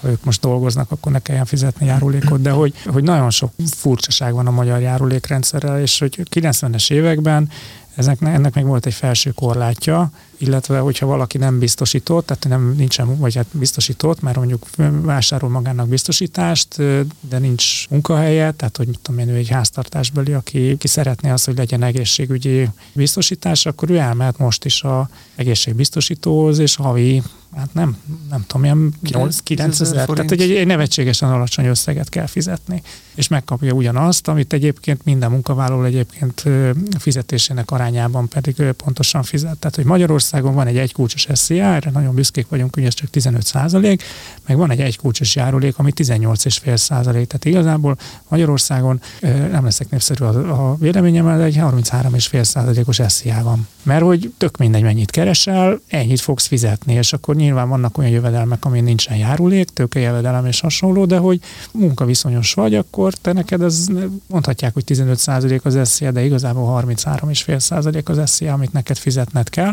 ha ők most dolgoznak, akkor ne kelljen fizetni járulékot, de hogy, hogy nagyon sok furcsaság van a magyar járulékrendszerrel, és hogy 90-es években Ezek, ennek még volt egy felső korlátja, illetve hogyha valaki nem biztosított, tehát nem nincsen, vagy hát biztosított, mert mondjuk vásárol magának biztosítást, de nincs munkahelye, tehát hogy mit tudom én, ő egy háztartásbeli, aki, aki szeretné azt, hogy legyen egészségügyi biztosítás, akkor ő elmehet most is a egészségbiztosítóhoz, és havi hát nem, nem tudom, ilyen 9 ezer, tehát egy, egy nevetségesen alacsony összeget kell fizetni, és megkapja ugyanazt, amit egyébként minden munkavállaló egyébként fizetésének arányában pedig pontosan fizet. Tehát, hogy Magyarországon van egy egykulcsos SZIA, erre nagyon büszkék vagyunk, hogy ez csak 15 százalék, meg van egy egykulcsos járulék, ami 18,5 százalék. Tehát igazából Magyarországon nem leszek népszerű a, a véleményem, de egy 33,5 százalékos SZIA van. Mert hogy tök mindegy, mennyit keresel, ennyit fogsz fizetni, és akkor nyilván vannak olyan jövedelmek, amin nincsen járulék, tőkejövedelem és hasonló, de hogy munkaviszonyos vagy, akkor te neked ez mondhatják, hogy 15% az SZIA, de igazából 33,5% az SZIA, amit neked fizetned kell,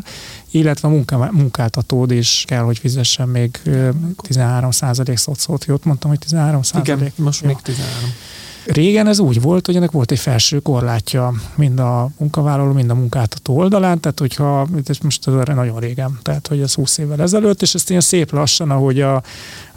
illetve a munka, munkáltatód is kell, hogy fizessen még 13% szocót. Jót mondtam, hogy 13%? Igen, most még 13. Régen ez úgy volt, hogy ennek volt egy felső korlátja mind a munkavállaló, mind a munkáltató oldalán, tehát hogyha, ez most ez nagyon régen, tehát hogy ez 20 évvel ezelőtt, és ezt ilyen szép lassan, ahogy, a,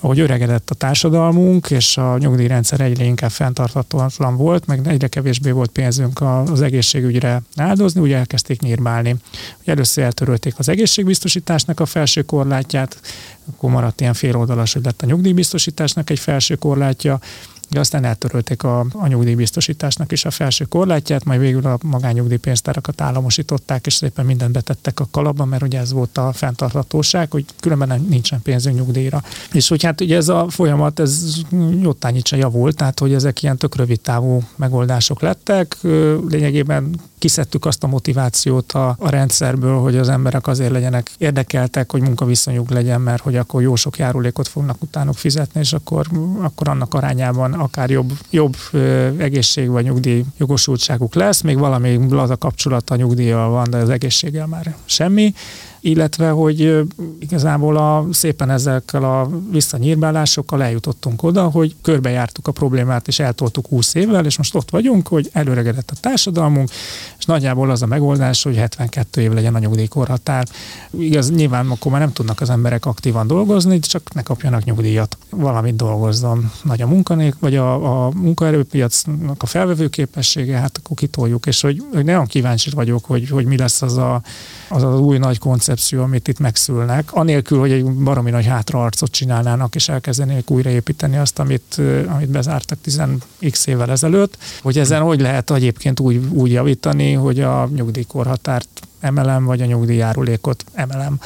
ahogy öregedett a társadalmunk, és a nyugdíjrendszer egyre inkább fenntarthatóan volt, meg egyre kevésbé volt pénzünk az egészségügyre áldozni, úgy elkezdték nyírbálni. Ugye először eltörölték az egészségbiztosításnak a felső korlátját, akkor maradt ilyen féloldalas, hogy lett a nyugdíjbiztosításnak egy felső korlátja, de aztán eltörölték a, a nyugdíjbiztosításnak is a felső korlátját, majd végül a magányugdíjpénztárakat államosították, és szépen mindent betettek a kalapba, mert ugye ez volt a fenntarthatóság, hogy különben nincsen pénzünk nyugdíjra. És hogy hát ugye ez a folyamat, ez jottányit se javult, tehát hogy ezek ilyen tök rövid távú megoldások lettek. Lényegében kiszedtük azt a motivációt a, a rendszerből, hogy az emberek azért legyenek érdekeltek, hogy munkaviszonyuk legyen, mert hogy akkor jó sok járulékot fognak utánuk fizetni, és akkor, akkor annak arányában akár jobb, jobb egészség vagy nyugdíj jogosultságuk lesz, még valami laza kapcsolata nyugdíjjal van, de az egészséggel már semmi illetve hogy igazából a, szépen ezekkel a visszanyírbálásokkal eljutottunk oda, hogy körbejártuk a problémát, és eltoltuk 20 évvel, és most ott vagyunk, hogy előregedett a társadalmunk, és nagyjából az a megoldás, hogy 72 év legyen a nyugdíjkorhatár. Igaz, nyilván akkor már nem tudnak az emberek aktívan dolgozni, csak ne kapjanak nyugdíjat, valamit dolgozzon. Nagy a munkanék, vagy a, a munkaerőpiacnak a felvevő képessége, hát akkor kitoljuk, és hogy, hogy nagyon kíváncsi vagyok, hogy, hogy mi lesz az a, az, az új nagy koncepció, amit itt megszülnek, anélkül, hogy egy baromi nagy hátraarcot csinálnának, és elkezdenék újraépíteni azt, amit, amit bezártak 10x évvel ezelőtt, hogy ezen hogy lehet egyébként úgy, úgy javítani, hogy a nyugdíjkorhatárt emelem, vagy a nyugdíjjárulékot emelem.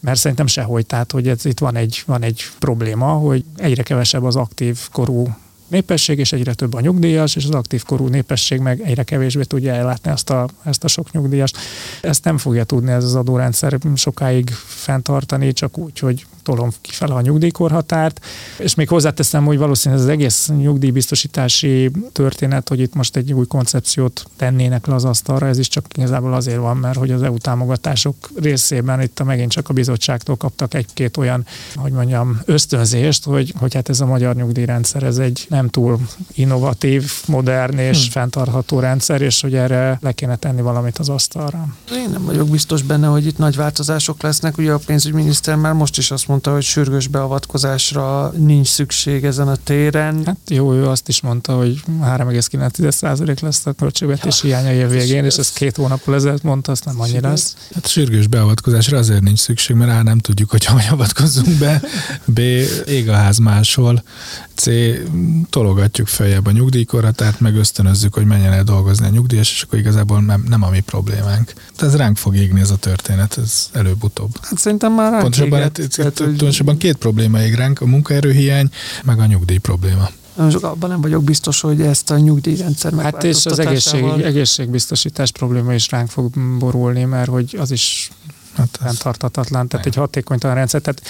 Mert szerintem sehogy, tehát hogy ez, itt van egy, van egy probléma, hogy egyre kevesebb az aktív korú népesség, és egyre több a nyugdíjas, és az aktív korú népesség meg egyre kevésbé tudja ellátni ezt a, ezt a sok nyugdíjast. Ezt nem fogja tudni ez az adórendszer sokáig fenntartani, csak úgy, hogy tolom kifele a nyugdíjkorhatárt, és még hozzáteszem, hogy valószínűleg az egész nyugdíjbiztosítási történet, hogy itt most egy új koncepciót tennének le az asztalra, ez is csak igazából azért van, mert hogy az EU támogatások részében itt a megint csak a bizottságtól kaptak egy-két olyan, hogy mondjam, ösztönzést, hogy, hogy hát ez a magyar nyugdíjrendszer, ez egy nem túl innovatív, modern és hmm. fenntartható rendszer, és hogy erre le kéne tenni valamit az asztalra. Én nem vagyok biztos benne, hogy itt nagy változások lesznek. Ugye a pénzügyminiszter már most is azt mondta, hogy sürgős beavatkozásra nincs szükség ezen a téren. Hát jó, ő azt is mondta, hogy 3,9% lesz a költségvetési ja, hiánya év végén, és ez két hónappal ezelőtt mondta, azt nem annyira lesz. Hát sürgős beavatkozásra azért nincs szükség, mert A nem tudjuk, hogy hol avatkozzunk be, B ég a ház máshol, C tologatjuk feljebb a nyugdíjkorhatárt, meg ösztönözzük, hogy menjen el dolgozni a nyugdíjas, és akkor igazából nem, nem a mi problémánk. Tehát ez ránk fog égni ez a történet, ez előbb-utóbb. Hát szerintem már ránk Pontosabban, hát, pontosabban két probléma ég ránk, a munkaerőhiány, meg a nyugdíj probléma. Most abban nem vagyok biztos, hogy ezt a nyugdíjrendszer Hát és az egészség, egészségbiztosítás probléma is ránk fog borulni, mert hogy az is hát fenntartatatlan, tehát egy hatékonytalan rendszer. Tehát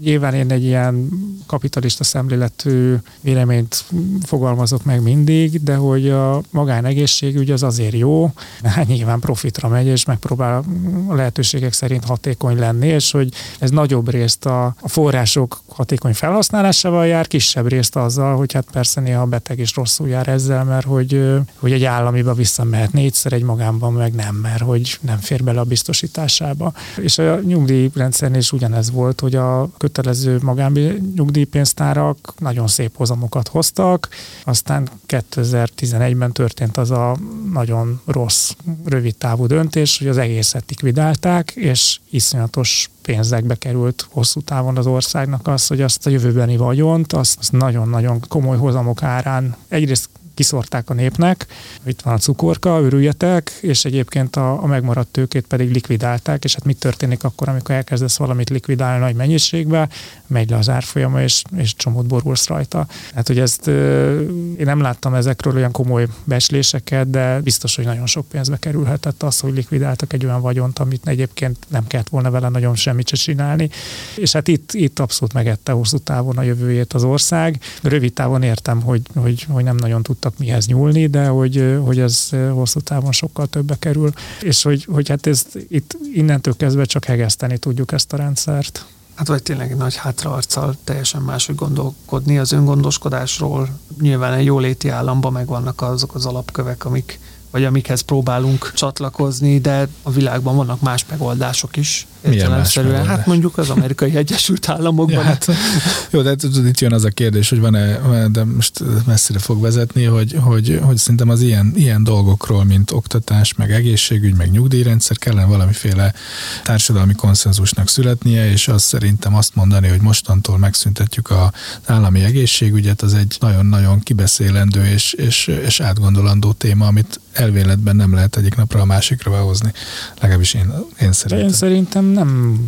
nyilván én egy ilyen kapitalista szemléletű véleményt fogalmazok meg mindig, de hogy a magánegészségügy az azért jó, mert nyilván profitra megy, és megpróbál a lehetőségek szerint hatékony lenni, és hogy ez nagyobb részt a, a források hatékony felhasználásával jár, kisebb részt azzal, hogy hát persze néha a beteg is rosszul jár ezzel, mert hogy, hogy egy államiba visszamehet négyszer, egy magánban meg nem, mert hogy nem fér bele a biztosításába. És a nyugdíjrendszernél is ugyanez volt, hogy a kötelező magánnyugdíjpénztárak nagyon szép hozamokat hoztak, aztán 2011-ben történt az a nagyon rossz, rövid távú döntés, hogy az egészet likvidálták, és iszonyatos pénzekbe került hosszú távon az országnak az, hogy azt a jövőbeni vagyont, azt, azt nagyon-nagyon komoly hozamok árán egyrészt kiszorták a népnek, itt van a cukorka, örüljetek, és egyébként a, a megmaradt tőkét pedig likvidálták, és hát mit történik akkor, amikor elkezdesz valamit likvidálni nagy mennyiségbe, megy le az árfolyama, és, és csomót borulsz rajta. Hát, hogy ezt én nem láttam ezekről olyan komoly besléseket, de biztos, hogy nagyon sok pénzbe kerülhetett az, hogy likvidáltak egy olyan vagyont, amit egyébként nem kellett volna vele nagyon semmit se csinálni. És hát itt, itt abszolút megette hosszú távon a jövőjét az ország. Rövid távon értem, hogy, hogy, hogy nem nagyon tudta tudtak mihez nyúlni, de hogy, hogy ez hosszú távon sokkal többe kerül, és hogy, hogy hát ezt itt innentől kezdve csak hegeszteni tudjuk ezt a rendszert. Hát vagy tényleg nagy hátraarccal teljesen máshogy gondolkodni az öngondoskodásról. Nyilván egy jóléti államban megvannak azok az alapkövek, amik vagy amikhez próbálunk csatlakozni, de a világban vannak más megoldások is. Milyen más megoldás? Hát mondjuk az amerikai Egyesült Államokban. Ja, hát, jó, de tudod, itt jön az a kérdés, hogy van-e, de most messzire fog vezetni, hogy, hogy, hogy szerintem az ilyen, ilyen dolgokról, mint oktatás, meg egészségügy, meg nyugdíjrendszer kellene valamiféle társadalmi konszenzusnak születnie, és az szerintem azt mondani, hogy mostantól megszüntetjük az állami egészségügyet, az egy nagyon-nagyon kibeszélendő és, és, és átgondolandó téma, amit elvéletben nem lehet egyik napra a másikra behozni. Legalábbis én, én szerintem. De én szerintem nem,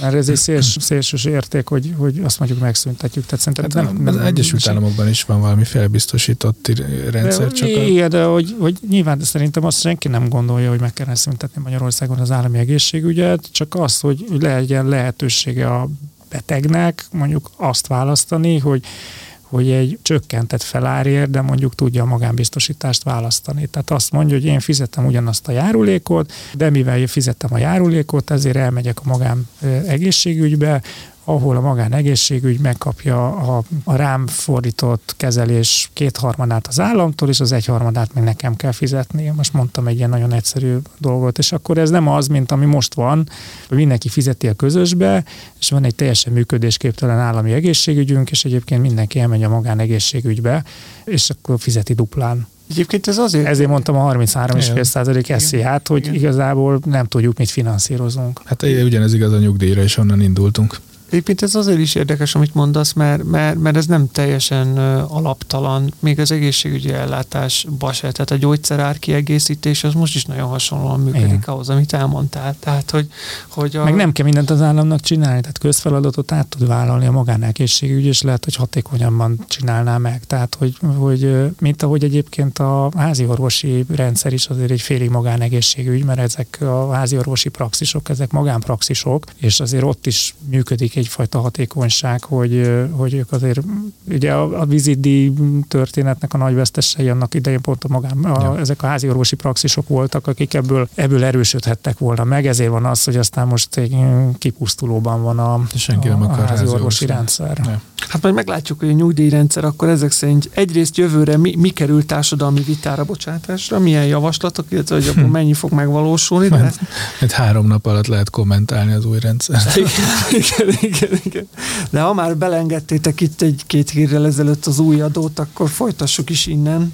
mert ez egy széls, szélsős érték, hogy, hogy azt mondjuk megszüntetjük. Tehát szerintem hát nem, nem, az Egyesült nem, Államokban is van valami biztosított rendszer. De, csak igen, a... de hogy, hogy nyilván de szerintem azt senki nem gondolja, hogy meg kellene szüntetni Magyarországon az állami egészségügyet, csak az, hogy legyen lehetősége a betegnek mondjuk azt választani, hogy hogy egy csökkentett felárért, de mondjuk tudja a magánbiztosítást választani. Tehát azt mondja, hogy én fizetem ugyanazt a járulékot, de mivel fizettem a járulékot, ezért elmegyek a magán egészségügybe, ahol a magánegészségügy megkapja a, a rám fordított kezelés kétharmadát az államtól, és az egyharmadát még nekem kell fizetni. Most mondtam egy ilyen nagyon egyszerű dolgot, és akkor ez nem az, mint ami most van, hogy mindenki fizeti a közösbe, és van egy teljesen működésképtelen állami egészségügyünk, és egyébként mindenki elmegy a magánegészségügybe, és akkor fizeti duplán. Egyébként ez azért... Ezért mondtam a 33,5% SZH-t, hogy Igen. igazából nem tudjuk, mit finanszírozunk. Hát ugyanez igaz a nyugdíjra, és onnan indultunk. Egyébként ez azért is érdekes, amit mondasz, mert, mert, mert ez nem teljesen alaptalan, még az egészségügyi ellátásba se. Tehát a gyógyszerár kiegészítés az most is nagyon hasonlóan működik Igen. ahhoz, amit elmondtál. Tehát, hogy, hogy a... Meg nem kell mindent az államnak csinálni, tehát közfeladatot át tud vállalni a magánegészségügy, és lehet, hogy hatékonyabban csinálná meg. Tehát, hogy, hogy mint ahogy egyébként a házi orvosi rendszer is azért egy félig magánegészségügy, mert ezek a házi orvosi praxisok, ezek magánpraxisok, és azért ott is működik egyfajta hatékonyság, hogy, hogy ők azért, ugye a, a vizidi történetnek a nagy vesztesei annak idején pont a magán, a, ja. ezek a házi orvosi praxisok voltak, akik ebből, ebből erősödhettek volna meg, ezért van az, hogy aztán most egy kipusztulóban van a, Senki a, a házi orvosi rendszer. Ja. Hát majd meglátjuk, hogy a nyugdíjrendszer akkor ezek szerint egyrészt jövőre mi, mi kerül társadalmi vitára, bocsátásra, milyen javaslatok, illetve hogy akkor hm. mennyi fog megvalósulni. De... Hát, hát három nap alatt lehet kommentálni az új rendszer. Igen, igen, igen, igen. De ha már belengedtétek itt egy-két hírrel ezelőtt az új adót, akkor folytassuk is innen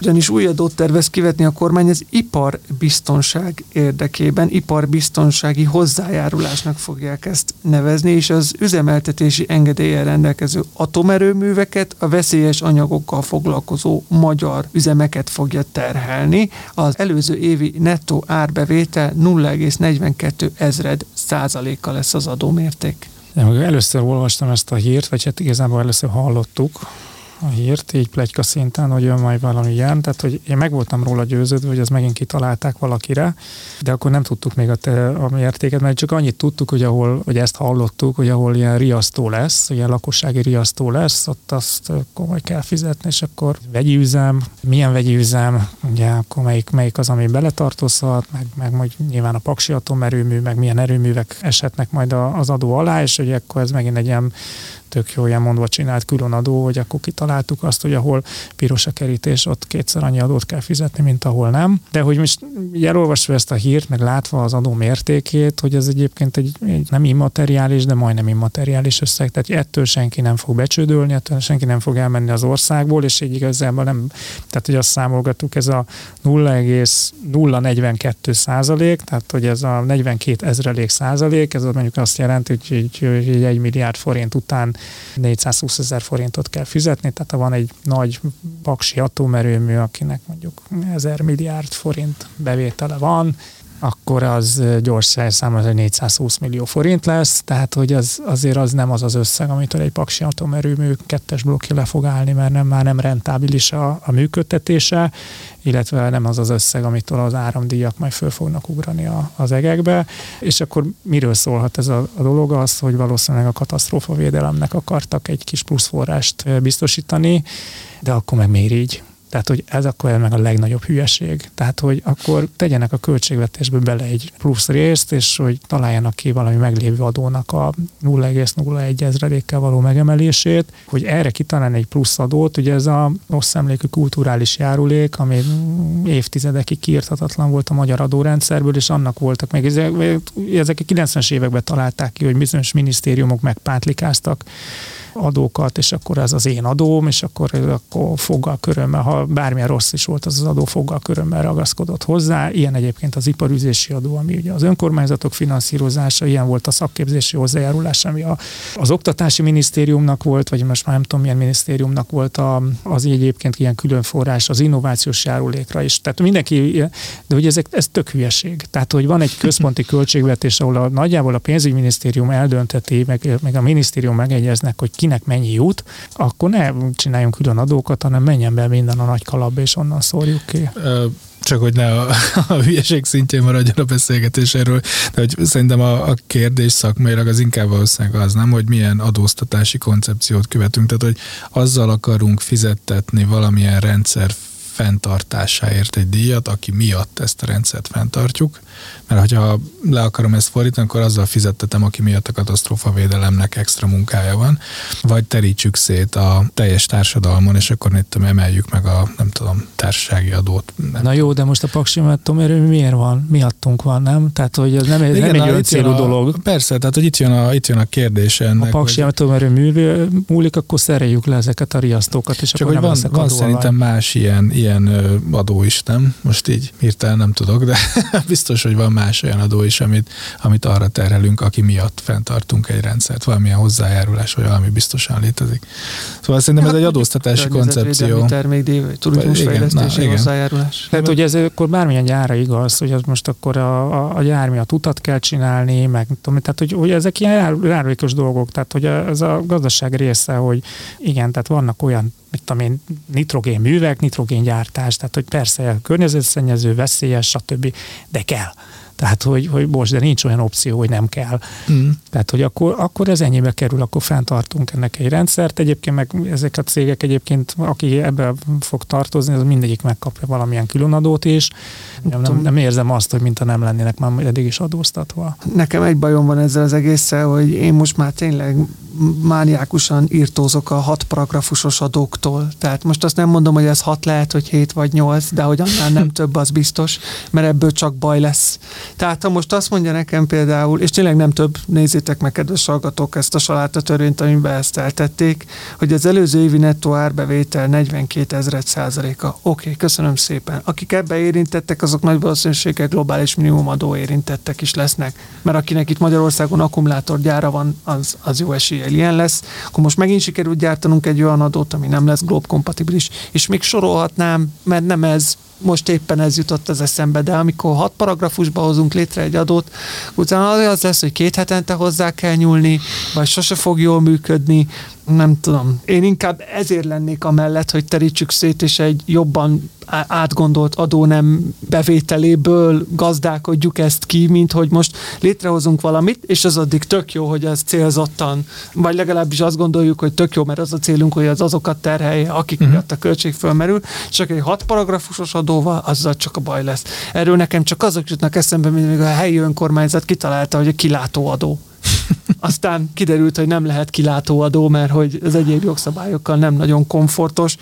ugyanis új adót tervez kivetni a kormány az iparbiztonság érdekében, iparbiztonsági hozzájárulásnak fogják ezt nevezni, és az üzemeltetési engedéllyel rendelkező atomerőműveket, a veszélyes anyagokkal foglalkozó magyar üzemeket fogja terhelni. Az előző évi nettó árbevétel 0,42 ezred százaléka lesz az adómérték. Először olvastam ezt a hírt, vagy hát igazából először hallottuk, a hírt, így plegyka szinten, hogy jön majd valami ilyen. Tehát, hogy én meg voltam róla győződve, hogy ezt megint kitalálták valakire, de akkor nem tudtuk még a, te, a mértéket, mert csak annyit tudtuk, hogy ahol, hogy ezt hallottuk, hogy ahol ilyen riasztó lesz, ilyen lakossági riasztó lesz, ott azt komoly kell fizetni, és akkor vegyi üzem, milyen vegyi üzem, ugye akkor melyik, melyik az, ami beletartozhat, meg, meg majd nyilván a paksi atomerőmű, meg milyen erőművek eshetnek majd az adó alá, és hogy akkor ez megint egy ilyen tök jó ilyen mondva csinált külön adó, hogy akkor kitaláltuk azt, hogy ahol piros a kerítés, ott kétszer annyi adót kell fizetni, mint ahol nem. De hogy most elolvasva ezt a hírt, meg látva az adó mértékét, hogy ez egyébként egy, egy nem immateriális, de majdnem immateriális összeg, tehát ettől senki nem fog becsődölni, ettől senki nem fog elmenni az országból, és így igazából nem, tehát hogy azt számolgattuk, ez a 0,042 százalék, tehát hogy ez a 42 ezrelék százalék, ez mondjuk azt jelenti, hogy, hogy, egy milliárd forint után 420 ezer forintot kell fizetni, tehát ha van egy nagy paksi atomerőmű, akinek mondjuk 1000 milliárd forint bevétele van, akkor az gyors az 420 millió forint lesz, tehát hogy az, azért az nem az az összeg, amitől egy paksi atomerőmű kettes blokkja le fog állni, mert nem, már nem rentábilis a, a működtetése, illetve nem az az összeg, amitől az áramdíjak majd föl fognak ugrani a, az egekbe, és akkor miről szólhat ez a, a dolog? Az, hogy valószínűleg a katasztrófavédelemnek akartak egy kis plusz forrást biztosítani, de akkor meg miért így? Tehát, hogy ez akkor meg a legnagyobb hülyeség. Tehát, hogy akkor tegyenek a költségvetésbe bele egy plusz részt, és hogy találjanak ki valami meglévő adónak a 0,01 ezredékkel való megemelését, hogy erre kitalálni egy plusz adót, ugye ez a rossz emlékű kulturális járulék, ami évtizedekig kiirthatatlan volt a magyar adórendszerből, és annak voltak meg, ezek a 90-es években találták ki, hogy bizonyos minisztériumok megpátlikáztak adókat, és akkor ez az én adóm, és akkor, akkor foggal körömmel, ha bármilyen rossz is volt, az az adó foggal körömmel ragaszkodott hozzá. Ilyen egyébként az iparüzési adó, ami ugye az önkormányzatok finanszírozása, ilyen volt a szakképzési hozzájárulás, ami a, az oktatási minisztériumnak volt, vagy most már nem tudom milyen minisztériumnak volt a, az egyébként ilyen külön forrás az innovációs járulékra is. Tehát mindenki, de hogy ezek, ez tök hülyeség. Tehát, hogy van egy központi költségvetés, ahol a, nagyjából a pénzügyminisztérium eldönteti, meg, meg a minisztérium megegyeznek, hogy kinek mennyi jut, akkor ne csináljunk külön adókat, hanem menjen be minden a nagy kalapba, és onnan szórjuk ki. csak hogy ne a, a hülyeség szintjén maradjon a beszélgetés erről, de hogy szerintem a, a kérdés szakmailag az inkább valószínűleg az nem, hogy milyen adóztatási koncepciót követünk, tehát hogy azzal akarunk fizettetni valamilyen rendszer fenntartásáért egy díjat, aki miatt ezt a rendszert fenntartjuk, mert hogyha le akarom ezt fordítani, akkor azzal fizettetem, aki miatt a katasztrófa védelemnek extra munkája van, vagy terítsük szét a teljes társadalmon, és akkor itt emeljük meg a, nem tudom, társasági adót. Nem Na jó, de most a Paksi atomerőmű miért van? Miattunk van, nem? Tehát, hogy ez nem, Igen, nem egy olyan célú a, dolog. Persze, tehát, hogy itt jön a, itt jön a kérdés ennek. A Paksi hogy... atomerőmű múlik, akkor szereljük le ezeket a riasztókat, és Csak akkor hogy nem van, van szerintem más ilyen, ilyen adó is, nem? Most így hirtelen nem tudok, de biztos, hogy van más olyan adó is, amit, amit arra terhelünk, aki miatt fenntartunk egy rendszert. Valamilyen hozzájárulás, vagy valami biztosan létezik. Szóval szerintem ez egy adóztatási koncepció. Termékdíj, turizmusfejlesztési hozzájárulás. Tehát, hogy ez akkor bármilyen gyára igaz, hogy az most akkor a, a, a gyár miatt utat kell csinálni, meg tudom, tehát hogy, hogy ezek ilyen járulékos dolgok, tehát hogy ez a gazdaság része, hogy igen, tehát vannak olyan mit tudom én, nitrogén művek, nitrogéngyártás, tehát hogy persze környezetszennyező, veszélyes, stb., de kell. Tehát, hogy, hogy most, de nincs olyan opció, hogy nem kell. Mm. Tehát, hogy akkor, akkor ez ennyibe kerül, akkor fenntartunk ennek egy rendszert. Egyébként meg ezek a cégek egyébként, aki ebbe fog tartozni, az mindegyik megkapja valamilyen különadót is. Nem, nem, nem érzem azt, hogy mintha nem lennének már eddig is adóztatva. Nekem egy bajom van ezzel az egésszel, hogy én most már tényleg mániákusan írtózok a hat paragrafusos adóktól. Tehát most azt nem mondom, hogy ez hat lehet, hogy hét vagy nyolc, de hogy annál nem több, az biztos, mert ebből csak baj lesz. Tehát ha most azt mondja nekem például, és tényleg nem több, nézzétek meg, kedves hallgatók, ezt a salátatörvényt, amiben ezt eltették, hogy az előző évi nettó árbevétel 42 ezeret százaléka. Oké, köszönöm szépen. Akik ebbe érintettek, azok nagy valószínűséggel globális minimumadó érintettek is lesznek. Mert akinek itt Magyarországon akkumulátorgyára van, az, az jó eséllyel ilyen lesz. Akkor most megint sikerült gyártanunk egy olyan adót, ami nem lesz glob kompatibilis, és még sorolhatnám, mert nem ez, most éppen ez jutott az eszembe, de amikor hat paragrafusba hozunk létre egy adót, utána az lesz, hogy két hetente hozzá kell nyúlni, vagy sose fog jól működni, nem tudom. Én inkább ezért lennék amellett, hogy terítsük szét, és egy jobban átgondolt adó nem bevételéből gazdálkodjuk ezt ki, mint hogy most létrehozunk valamit, és az addig tök jó, hogy ez célzottan, vagy legalábbis azt gondoljuk, hogy tök jó, mert az a célunk, hogy az azokat terhelje, akik uh-huh. miatt a költség fölmerül, csak egy hat paragrafusos adóval, azzal csak a baj lesz. Erről nekem csak azok jutnak eszembe, mint még a helyi önkormányzat kitalálta, hogy a kilátóadó. Aztán kiderült, hogy nem lehet kilátóadó, mert hogy az egyéb jogszabályokkal nem nagyon komfortos.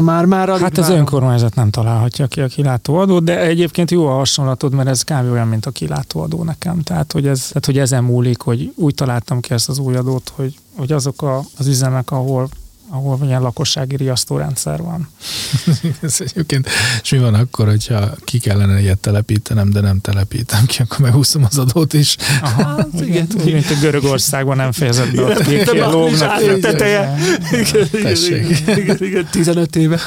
Már, már hát az önkormányzat nem találhatja ki a kilátóadót, de egyébként jó a hasonlatod, mert ez kb. olyan, mint a kilátóadó nekem. Tehát, hogy, ez, tehát, hogy ezen múlik, hogy úgy találtam ki ezt az új adót, hogy, hogy azok a, az üzemek, ahol ahol ilyen lakossági riasztórendszer van. Ez egyébként, és mi van akkor, hogyha ki kellene ilyet telepítenem, de nem telepítem ki, akkor megúszom az adót is. Aha, hát, igen, igen. mint a Görögországban nem fejezett be a kék lógnak. teteje. Igen, igen, igen, igen, 15 éve.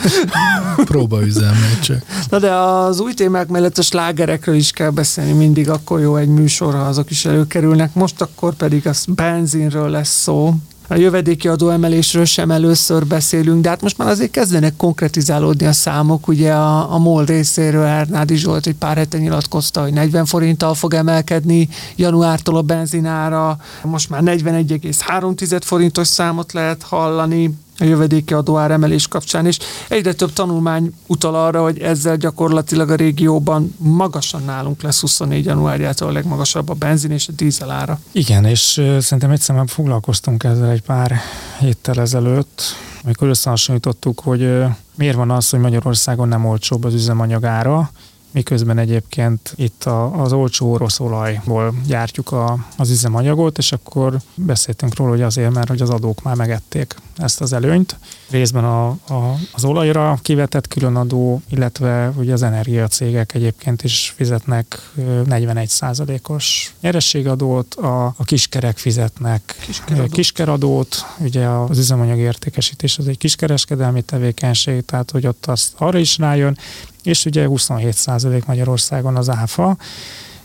Próbaüzemmel csak. Na de az új témák mellett a slágerekről is kell beszélni, mindig akkor jó egy műsor, ha azok is előkerülnek. Most akkor pedig az benzinről lesz szó, a jövedéki adóemelésről sem először beszélünk, de hát most már azért kezdenek konkretizálódni a számok. Ugye a, a MOL részéről Ernádi Zsolt egy pár hete nyilatkozta, hogy 40 forinttal fog emelkedni januártól a benzinára, most már 41,3 forintos számot lehet hallani a jövedéki adóár emelés kapcsán, és egyre több tanulmány utal arra, hogy ezzel gyakorlatilag a régióban magasan nálunk lesz 24 januárjától a legmagasabb a benzin és a dízel ára. Igen, és szerintem egyszer foglalkoztunk ezzel egy pár héttel ezelőtt, amikor összehasonlítottuk, hogy miért van az, hogy Magyarországon nem olcsóbb az üzemanyagára, miközben egyébként itt a, az olcsó orosz olajból gyártjuk a, az üzemanyagot, és akkor beszéltünk róla, hogy azért, mert hogy az adók már megették ezt az előnyt. Részben a, a, az olajra kivetett különadó, illetve ugye az energiacégek egyébként is fizetnek 41%-os nyerességadót, a, a kiskerek fizetnek kiskeradót. kiskeradót, ugye az üzemanyag értékesítés az egy kiskereskedelmi tevékenység, tehát hogy ott azt arra is rájön, és ugye 27% Magyarországon az áfa,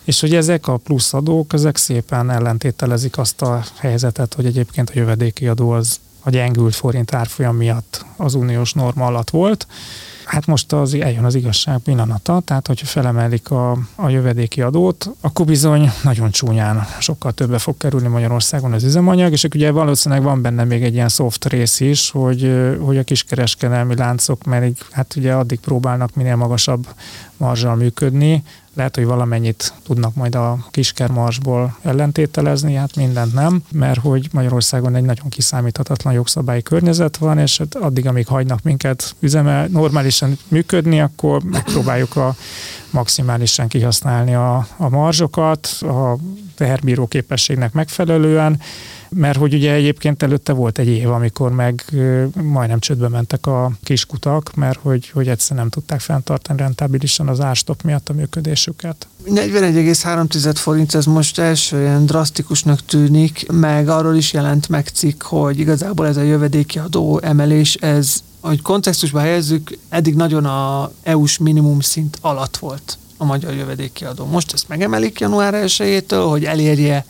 és hogy ezek a plusz adók, ezek szépen ellentételezik azt a helyzetet, hogy egyébként a jövedéki adó az a gyengült forint árfolyam miatt az uniós norma alatt volt, Hát most az, eljön az igazság pillanata, tehát hogyha felemelik a, a jövedéki adót, akkor bizony nagyon csúnyán sokkal többe fog kerülni Magyarországon az üzemanyag, és ugye valószínűleg van benne még egy ilyen soft rész is, hogy, hogy a kiskereskedelmi láncok, mert hát ugye addig próbálnak minél magasabb marzsal működni, lehet, hogy valamennyit tudnak majd a kiskermarsból ellentételezni, hát mindent nem, mert hogy Magyarországon egy nagyon kiszámíthatatlan jogszabályi környezet van, és hát addig, amíg hagynak minket üzeme normálisan működni, akkor megpróbáljuk a maximálisan kihasználni a, a marzsokat, a teherbíró képességnek megfelelően, mert hogy ugye egyébként előtte volt egy év, amikor meg majdnem csődbe mentek a kiskutak, mert hogy, hogy egyszerűen nem tudták fenntartani rentábilisan az árstop miatt a működésüket. 41,3 forint, ez most első ilyen drasztikusnak tűnik, meg arról is jelent meg cikk, hogy igazából ez a jövedéki adó emelés, ez, hogy kontextusba helyezzük, eddig nagyon a EU-s minimum szint alatt volt a magyar jövedéki adó. Most ezt megemelik január 1 hogy elérje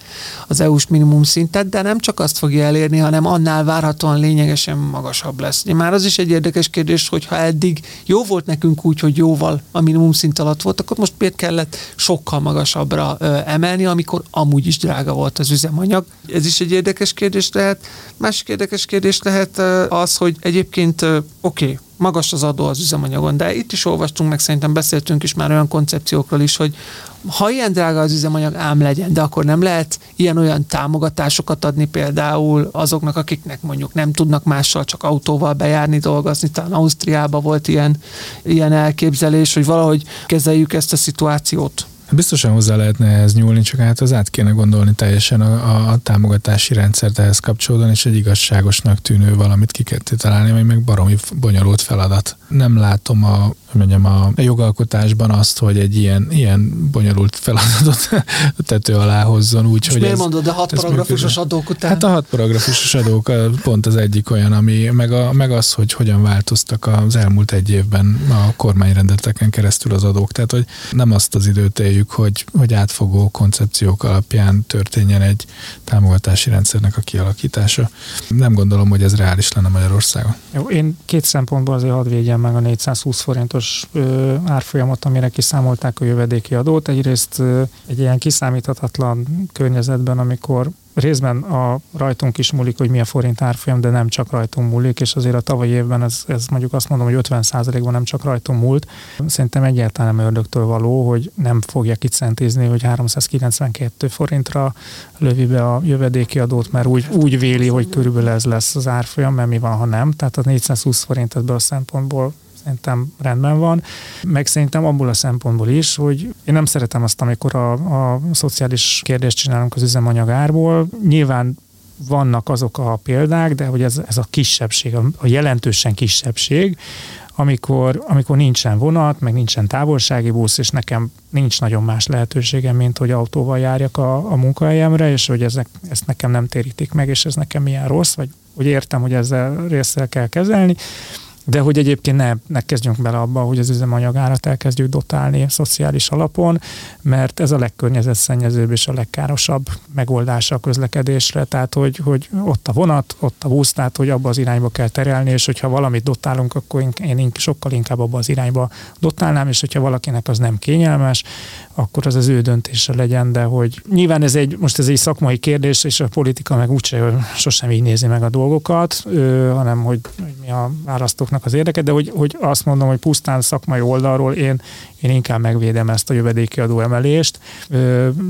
az EU-s minimum szintet, de nem csak azt fogja elérni, hanem annál várhatóan lényegesen magasabb lesz. Már az is egy érdekes kérdés, hogy ha eddig jó volt nekünk úgy, hogy jóval a minimum szint alatt volt, akkor most miért kellett sokkal magasabbra ö, emelni, amikor amúgy is drága volt az üzemanyag. Ez is egy érdekes kérdés lehet. Másik érdekes kérdés lehet ö, az, hogy egyébként oké, okay, magas az adó az üzemanyagon, de itt is olvastunk, meg szerintem beszéltünk is már olyan koncepciókról is, hogy ha ilyen drága az üzemanyag, ám legyen, de akkor nem lehet ilyen-olyan támogatásokat adni például azoknak, akiknek mondjuk nem tudnak mással csak autóval bejárni, dolgozni. Talán Ausztriában volt ilyen, ilyen elképzelés, hogy valahogy kezeljük ezt a szituációt. Biztosan hozzá lehetne ehhez nyúlni, csak hát az át kéne gondolni teljesen a, a, támogatási rendszert ehhez kapcsolódóan, és egy igazságosnak tűnő valamit ki kell találni, ami meg baromi bonyolult feladat. Nem látom a mondjam, a jogalkotásban azt, hogy egy ilyen, ilyen bonyolult feladatot tető alá hozzon. Úgy, hogy miért ez, mondod, a hat paragrafusos adók után? Hát a hat paragrafusos adók pont az egyik olyan, ami, meg, a, meg az, hogy hogyan változtak az elmúlt egy évben a kormányrendeleteken keresztül az adók. Tehát, hogy nem azt az időt éljük, hogy, hogy átfogó koncepciók alapján történjen egy támogatási rendszernek a kialakítása. Nem gondolom, hogy ez reális lenne Magyarországon. Jó, én két szempontból azért hadd védjem meg a 420 forintos ö, amire kiszámolták a jövedéki adót. Egyrészt egy ilyen kiszámíthatatlan környezetben, amikor részben a rajtunk is múlik, hogy milyen forint árfolyam, de nem csak rajtunk múlik, és azért a tavalyi évben ez, ez mondjuk azt mondom, hogy 50%-ban nem csak rajtunk múlt. Szerintem egyáltalán nem ördögtől való, hogy nem fogja kicentizni, hogy 392 forintra lövi be a jövedéki adót, mert úgy, úgy véli, hogy körülbelül ez lesz az árfolyam, mert mi van, ha nem. Tehát a 420 forint ebből a szempontból szerintem rendben van, meg szerintem abból a szempontból is, hogy én nem szeretem azt, amikor a, a szociális kérdést csinálunk az üzemanyagárból. Nyilván vannak azok a példák, de hogy ez, ez a kisebbség, a jelentősen kisebbség, amikor, amikor nincsen vonat, meg nincsen távolsági busz, és nekem nincs nagyon más lehetőségem, mint hogy autóval járjak a, a munkahelyemre, és hogy ezek, ezt nekem nem térítik meg, és ez nekem milyen rossz, vagy hogy értem, hogy ezzel részsel kell kezelni, de hogy egyébként ne, ne kezdjünk bele abba, hogy az üzemanyagárat elkezdjük dotálni szociális alapon, mert ez a legkörnyezetszennyezőbb és a legkárosabb megoldása a közlekedésre, tehát hogy, hogy ott a vonat, ott a busz, tehát hogy abba az irányba kell terelni, és hogyha valamit dotálunk, akkor én sokkal inkább abba az irányba dotálnám, és hogyha valakinek az nem kényelmes, akkor az az ő döntése legyen, de hogy nyilván ez egy, most ez egy szakmai kérdés, és a politika meg úgyse sosem így nézi meg a dolgokat, hanem hogy, hogy mi a választóknak az érdeke, de hogy, hogy azt mondom, hogy pusztán szakmai oldalról én, én inkább megvédem ezt a jövedéki adó emelést.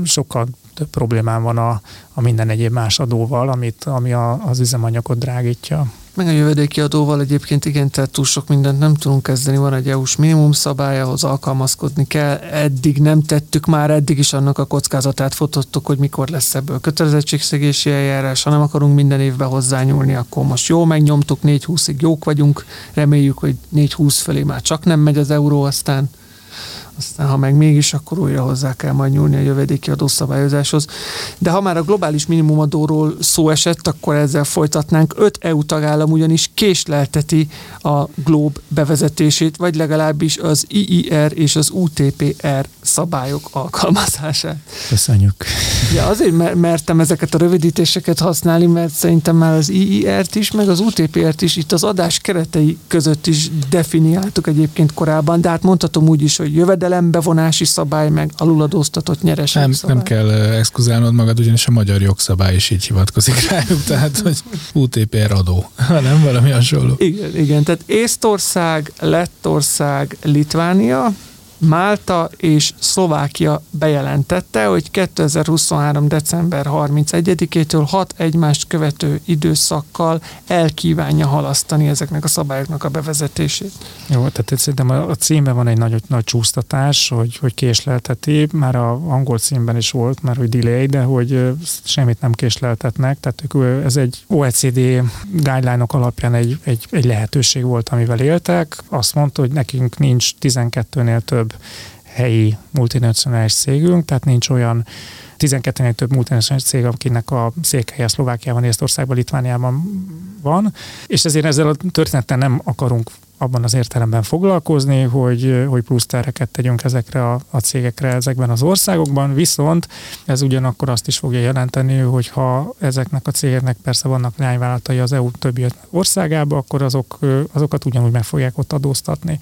Sokkal több problémám van a, a minden egyéb más adóval, amit, ami a, az üzemanyagot drágítja. Meg a jövedéki adóval egyébként igen, tehát túl sok mindent nem tudunk kezdeni. Van egy EU-s minimum szabály, alkalmazkodni kell. Eddig nem tettük már, eddig is annak a kockázatát fotottuk, hogy mikor lesz ebből kötelezettségszegési eljárás. Ha nem akarunk minden évben hozzányúlni, akkor most jó megnyomtuk, 4-20-ig jók vagyunk. Reméljük, hogy 4-20 felé már csak nem megy az euró, aztán aztán ha meg mégis, akkor újra hozzá kell majd nyúlni a jövedéki adószabályozáshoz. De ha már a globális minimumadóról szó esett, akkor ezzel folytatnánk. Öt EU tagállam ugyanis késlelteti a GLOB bevezetését, vagy legalábbis az IIR és az UTPR szabályok alkalmazását. Köszönjük. Ja, azért mertem ezeket a rövidítéseket használni, mert szerintem már az IIR-t is, meg az UTPR-t is itt az adás keretei között is definiáltuk egyébként korábban, de hát mondhatom úgy is, hogy jövedelem jövedelembevonási szabály, meg aluladóztatott nyereség nem, szabály. Nem kell exkluzálnod magad, ugyanis a magyar jogszabály is így hivatkozik rájuk, tehát hogy UTPR adó, hanem valami hasonló. Igen, igen, tehát Észtország, Lettország, Litvánia, Málta és Szlovákia bejelentette, hogy 2023. december 31-től hat egymást követő időszakkal elkívánja halasztani ezeknek a szabályoknak a bevezetését. Jó, tehát szerintem a címben van egy nagy, nagy csúsztatás, hogy, hogy késlelteti, már a angol címben is volt, már hogy delay, de hogy semmit nem késleltetnek, tehát ez egy OECD guideline-ok alapján egy, egy, egy lehetőség volt, amivel éltek. Azt mondta, hogy nekünk nincs 12-nél több több helyi multinacionális cégünk, tehát nincs olyan 12-nél több multinacionális cég, akinek a székhelye Szlovákiában, Észtországban, Litvániában van, és ezért ezzel a történettel nem akarunk abban az értelemben foglalkozni, hogy, hogy plusz terheket tegyünk ezekre a, a cégekre ezekben az országokban, viszont ez ugyanakkor azt is fogja jelenteni, hogy ha ezeknek a cégeknek persze vannak leányvállalatai az EU többi országába, akkor azok, azokat ugyanúgy meg fogják ott adóztatni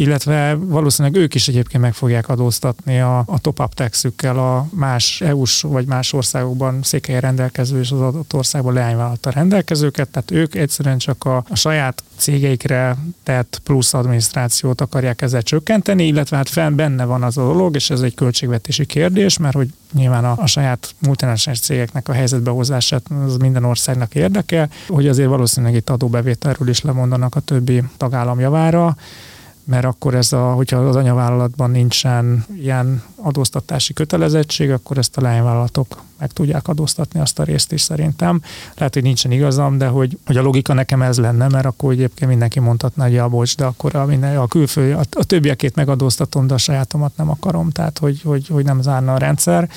illetve valószínűleg ők is egyébként meg fogják adóztatni a, a top-up taxükkel a más EU-s vagy más országokban székhelyen rendelkező és az adott országban leányvállalta rendelkezőket, tehát ők egyszerűen csak a, a saját cégeikre tett plusz adminisztrációt akarják ezzel csökkenteni, illetve hát fenn benne van az a dolog, és ez egy költségvetési kérdés, mert hogy nyilván a, a saját multinacionális cégeknek a helyzetbe hozását az minden országnak érdeke, hogy azért valószínűleg itt adóbevételről is lemondanak a többi tagállam javára, mert akkor ez a, hogyha az anyavállalatban nincsen ilyen adóztatási kötelezettség, akkor ezt a lányvállalatok meg tudják adóztatni azt a részt is szerintem. Lehet, hogy nincsen igazam, de hogy, hogy a logika nekem ez lenne, mert akkor egyébként mindenki mondhatná, hogy ja, bocs, de akkor a, minden, a külföld, a, a többiekét megadóztatom, de a sajátomat nem akarom, tehát hogy, hogy, hogy nem zárna a rendszer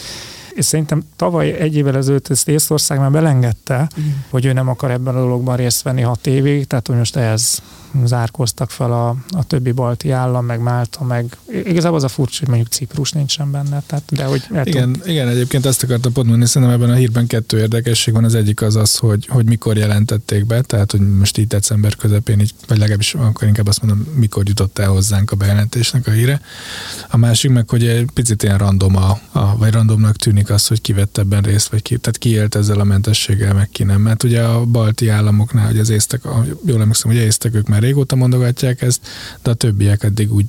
és szerintem tavaly egy évvel ezelőtt ezt Észország már belengedte, Igen. hogy ő nem akar ebben a dologban részt venni hat évig, tehát hogy most ehhez zárkoztak fel a, a többi balti állam, meg Málta, meg igazából az a furcsa, hogy mondjuk Ciprus nincsen benne. Tehát, de hogy igen, igen, egyébként ezt akartam pont mondani, szerintem ebben a hírben kettő érdekesség van. Az egyik az az, hogy, hogy mikor jelentették be, tehát hogy most így december közepén, így, vagy legalábbis akkor inkább azt mondom, mikor jutott el hozzánk a bejelentésnek a híre. A másik meg, hogy egy picit ilyen random, a, a, vagy randomnak tűnik az, hogy ki vett ebben részt, vagy ki, tehát ki élt ezzel a mentességgel, meg ki nem. Mert ugye a balti államoknál, hogy az észtek, jól emlékszem, hogy észtek, ők már régóta mondogatják ezt, de a többiek eddig úgy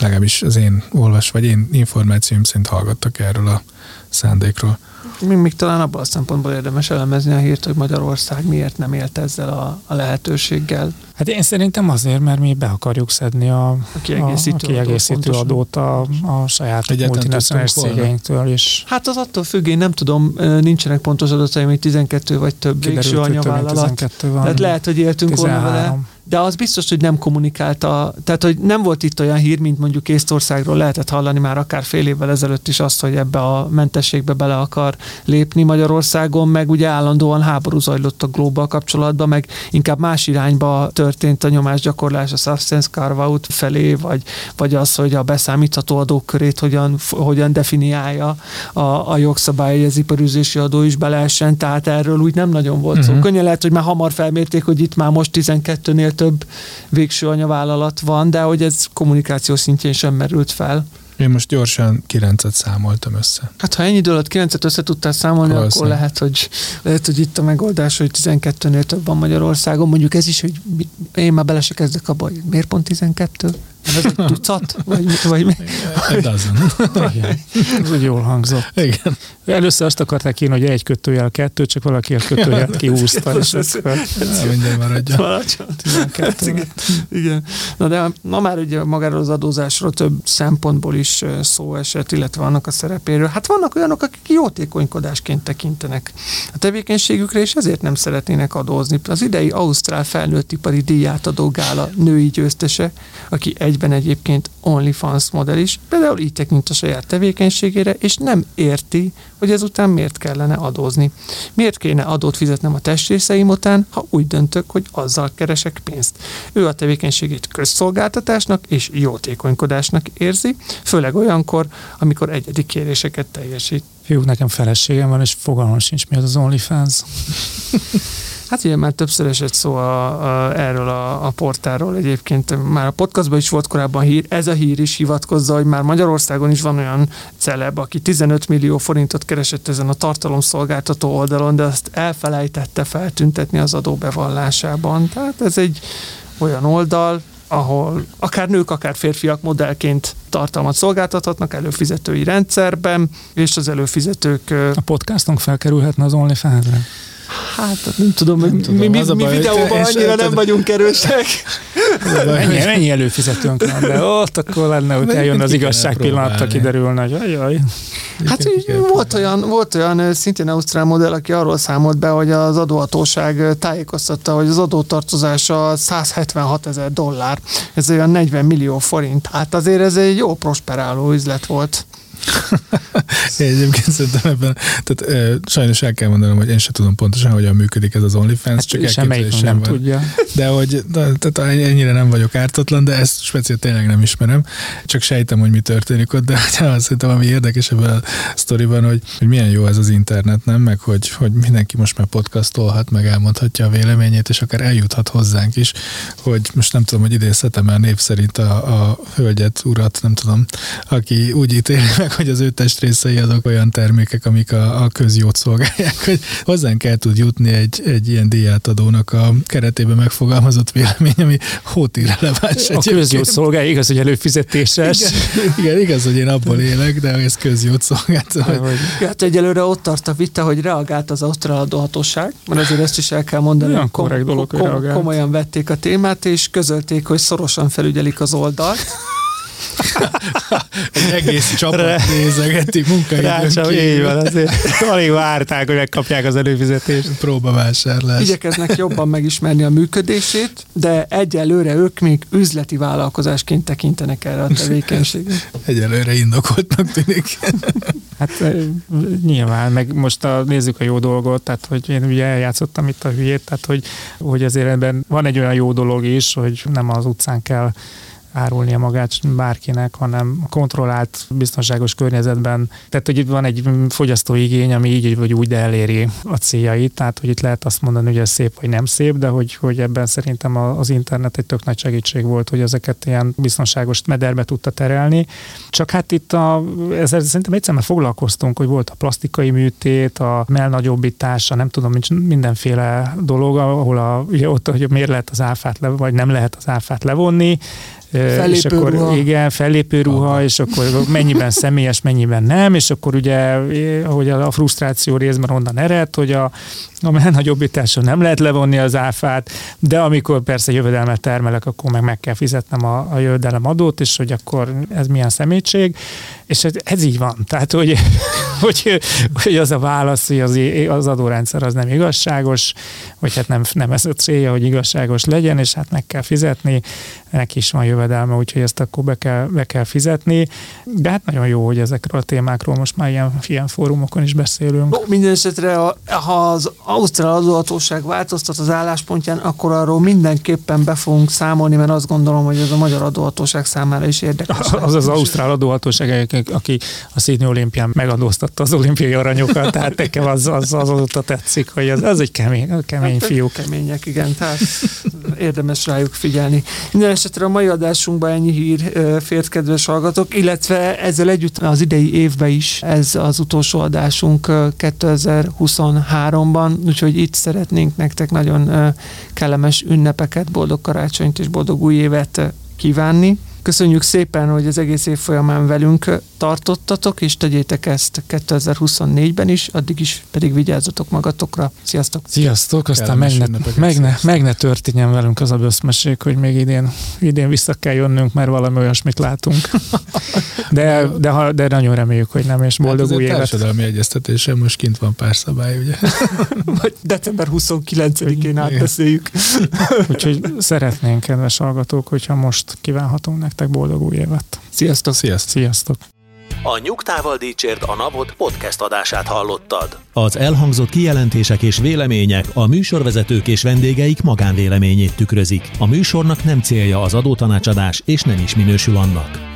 legalábbis az én olvas, vagy én információim szerint hallgattak erről a szándékról. Még, még talán abban a szempontból érdemes elemezni a hírt, hogy Magyarország miért nem élt ezzel a, a lehetőséggel. Hát én szerintem azért, mert mi be akarjuk szedni a, a kiegészítő, a, a kiegészítő adót, a, a saját multinacionális cégeinktől is. Hát az attól függ, én nem tudom, nincsenek pontos adataim, hogy 12 vagy több végső anyavállalat. Tehát lehet, hogy éltünk volna vele de az biztos, hogy nem kommunikálta, tehát hogy nem volt itt olyan hír, mint mondjuk Észtországról lehetett hallani már akár fél évvel ezelőtt is azt, hogy ebbe a mentességbe bele akar lépni Magyarországon, meg ugye állandóan háború zajlott a global kapcsolatban, meg inkább más irányba történt a nyomásgyakorlás a substance carve felé, vagy, vagy az, hogy a beszámítható adókörét hogyan, hogyan definiálja a, a jogszabály, hogy az iparűzési adó is beleessen, tehát erről úgy nem nagyon volt uh-huh. szó. Mhm. Könnyen lehet, hogy már hamar felmérték, hogy itt már most 12-nél több végső anyavállalat van, de hogy ez kommunikáció szintjén sem merült fel. Én most gyorsan kilencet számoltam össze. Hát ha ennyi idő alatt kilencet össze tudtál számolni, Valószínű. akkor lehet hogy, lehet, hogy itt a megoldás, hogy 12-nél több van Magyarországon. Mondjuk ez is, hogy én már bele se kezdek abba, hogy miért pont 12? Ez egy tucat? Vagy, vagy mi? Ez úgy jól hangzott. Igen. Először azt akarták én, hogy egy kötőjel kettő, csak valaki a kötőjel kihúzta. és akkor... Minden maradja. Igen. Igen. Na de na már ugye magáról az adózásról több szempontból is szó esett, illetve annak a szerepéről. Hát vannak olyanok, akik jótékonykodásként tekintenek a tevékenységükre, és ezért nem szeretnének adózni. Az idei Ausztrál felnőttipari díjátadó gála női győztese, aki egy egyben egyébként OnlyFans modell is, például így tekint a saját tevékenységére, és nem érti, hogy ezután miért kellene adózni. Miért kéne adót fizetnem a testrészeim után, ha úgy döntök, hogy azzal keresek pénzt. Ő a tevékenységét közszolgáltatásnak és jótékonykodásnak érzi, főleg olyankor, amikor egyedi kéréseket teljesít. Fiúk, nekem feleségem van, és fogalmam sincs, mi az az OnlyFans. Hát ugye már többször esett szó a, a, erről a, a portáról egyébként. Már a podcastban is volt korábban hír, ez a hír is hivatkozza, hogy már Magyarországon is van olyan celeb, aki 15 millió forintot keresett ezen a tartalomszolgáltató oldalon, de azt elfelejtette feltüntetni az adóbevallásában. Tehát ez egy olyan oldal, ahol akár nők, akár férfiak modellként tartalmat szolgáltathatnak előfizetői rendszerben, és az előfizetők... A podcastunk felkerülhetne az OnlyFans-re? Hát nem tudom, nem mi, tudom. mi, mi, mi videóban annyira nem vagyunk erősek. Ennyi, ennyi előfizetőnk van, de ott akkor lenne, hogy eljön az igazság pillanatra, kiderülne, hogy ajaj. Hát volt olyan, volt olyan szintén Ausztrál modell, aki arról számolt be, hogy az adóhatóság tájékoztatta, hogy az adótartozása 176 ezer dollár, ez olyan 40 millió forint. Hát azért ez egy jó prosperáló üzlet volt. én egyébként szerintem ebben, tehát e, sajnos el kell mondanom, hogy én sem tudom pontosan, hogyan működik ez az OnlyFans, hát csak elképzelésem nem van. tudja. De hogy de, tehát ennyire nem vagyok ártatlan, de ezt speciál tényleg nem ismerem, csak sejtem, hogy mi történik ott, de ja, szerintem ami érdekes ebben a sztoriban, hogy, hogy milyen jó ez az internet, nem? Meg hogy, hogy mindenki most már podcastolhat, meg elmondhatja a véleményét, és akár eljuthat hozzánk is, hogy most nem tudom, hogy idézhetem el név szerint a, a hölgyet, urat, nem tudom, aki úgy ítéli meg hogy az ő testrészei azok olyan termékek, amik a, a közjót szolgálják, hogy hozzánk el tud jutni egy, egy ilyen díjátadónak a keretében megfogalmazott vélemény, ami hót irreleváns. A közjót szolgálja, igaz, hogy előfizetéses. Igen, igen, igaz, hogy én abból élek, de ez közjót szolgált. Hogy... Hát egyelőre ott tart a vita, hogy reagált az ausztrál adóhatóság, mert azért ezt is el kell mondani, Olyan korrekt dolog, hogy reagált. komolyan vették a témát, és közölték, hogy szorosan felügyelik az oldalt. Egy egész csapat nézegeti munkaidőn Rácsom, így van, azért alig várták, hogy megkapják az előfizetést. Próbavásárlás. Igyekeznek jobban megismerni a működését, de egyelőre ők még üzleti vállalkozásként tekintenek erre a tevékenységre. Egyelőre indokoltnak tűnik. Hát nyilván, meg most a, nézzük a jó dolgot, tehát hogy én ugye eljátszottam itt a hülyét, tehát hogy, hogy azért ebben van egy olyan jó dolog is, hogy nem az utcán kell árulnia magát bárkinek, hanem kontrollált, biztonságos környezetben. Tehát, hogy itt van egy fogyasztói igény, ami így vagy úgy, eléri a céljait. Tehát, hogy itt lehet azt mondani, hogy ez szép vagy nem szép, de hogy, hogy ebben szerintem az internet egy tök nagy segítség volt, hogy ezeket ilyen biztonságos mederbe tudta terelni. Csak hát itt a, ezzel szerintem egyszer már foglalkoztunk, hogy volt a plastikai műtét, a melnagyobbítása, nem tudom, mindenféle dolog, ahol a, ugye ott, hogy miért lehet az áfát le, vagy nem lehet az áfát levonni, Fellépő és akkor ruha. igen, fellépő ruha, és akkor mennyiben személyes, mennyiben nem, és akkor ugye, hogy a frusztráció részben onnan ered, hogy a, a nagyobbításon nem lehet levonni az áfát, de amikor persze jövedelmet termelek, akkor meg meg kell fizetnem a, a jövedelem adót, és hogy akkor ez milyen szemétség, és ez, ez így van. Tehát, hogy, hogy, hogy az a válasz, hogy az, az adórendszer az nem igazságos, vagy hát nem, nem ez a célja, hogy igazságos legyen, és hát meg kell fizetni, neki is van jövedelme, úgyhogy ezt akkor be kell, be kell fizetni. De hát nagyon jó, hogy ezekről a témákról most már ilyen, ilyen fórumokon is beszélünk. Minden esetre, ha az Ausztrál adóhatóság változtat az álláspontján, akkor arról mindenképpen be fogunk számolni, mert azt gondolom, hogy ez a magyar adóhatóság számára is érdekes. Az az Ausztrál adóhatóság, aki a Sydney olimpián megadóztatta az olimpiai aranyokat, tehát nekem az, az, az azóta tetszik, hogy az, az egy kemény, kemény hát, fiúk. Kemények, igen, tehát érdemes rájuk figyelni. Minden esetre a mai adásunkban ennyi hír fért, kedves hallgatók, illetve ezzel együtt az idei évben is ez az utolsó adásunk 2023-ban, úgyhogy itt szeretnénk nektek nagyon kellemes ünnepeket, boldog karácsonyt és boldog új évet kívánni. Köszönjük szépen, hogy az egész év folyamán velünk tartottatok, és tegyétek ezt 2024-ben is, addig is pedig vigyázzatok magatokra. Sziasztok! Sziasztok, aztán meg ne, meg, ne, meg ne történjen velünk az a bőszmeség, hogy még idén, idén vissza kell jönnünk, mert valami olyasmit látunk. De, de, ha, de nagyon reméljük, hogy nem, és boldog hát új évet. társadalmi egyeztetése, most kint van pár szabály, ugye? Vagy december 29-én átbeszéljük. Úgyhogy szeretnénk, kedves hallgatók, hogyha most kívánhatunk nektek boldog új évet. Sziasztok! Sziasztok! Sziasztok! A Nyugtával Dícsért a Napot podcast adását hallottad. Az elhangzott kijelentések és vélemények a műsorvezetők és vendégeik magánvéleményét tükrözik. A műsornak nem célja az adótanácsadás, és nem is minősül annak.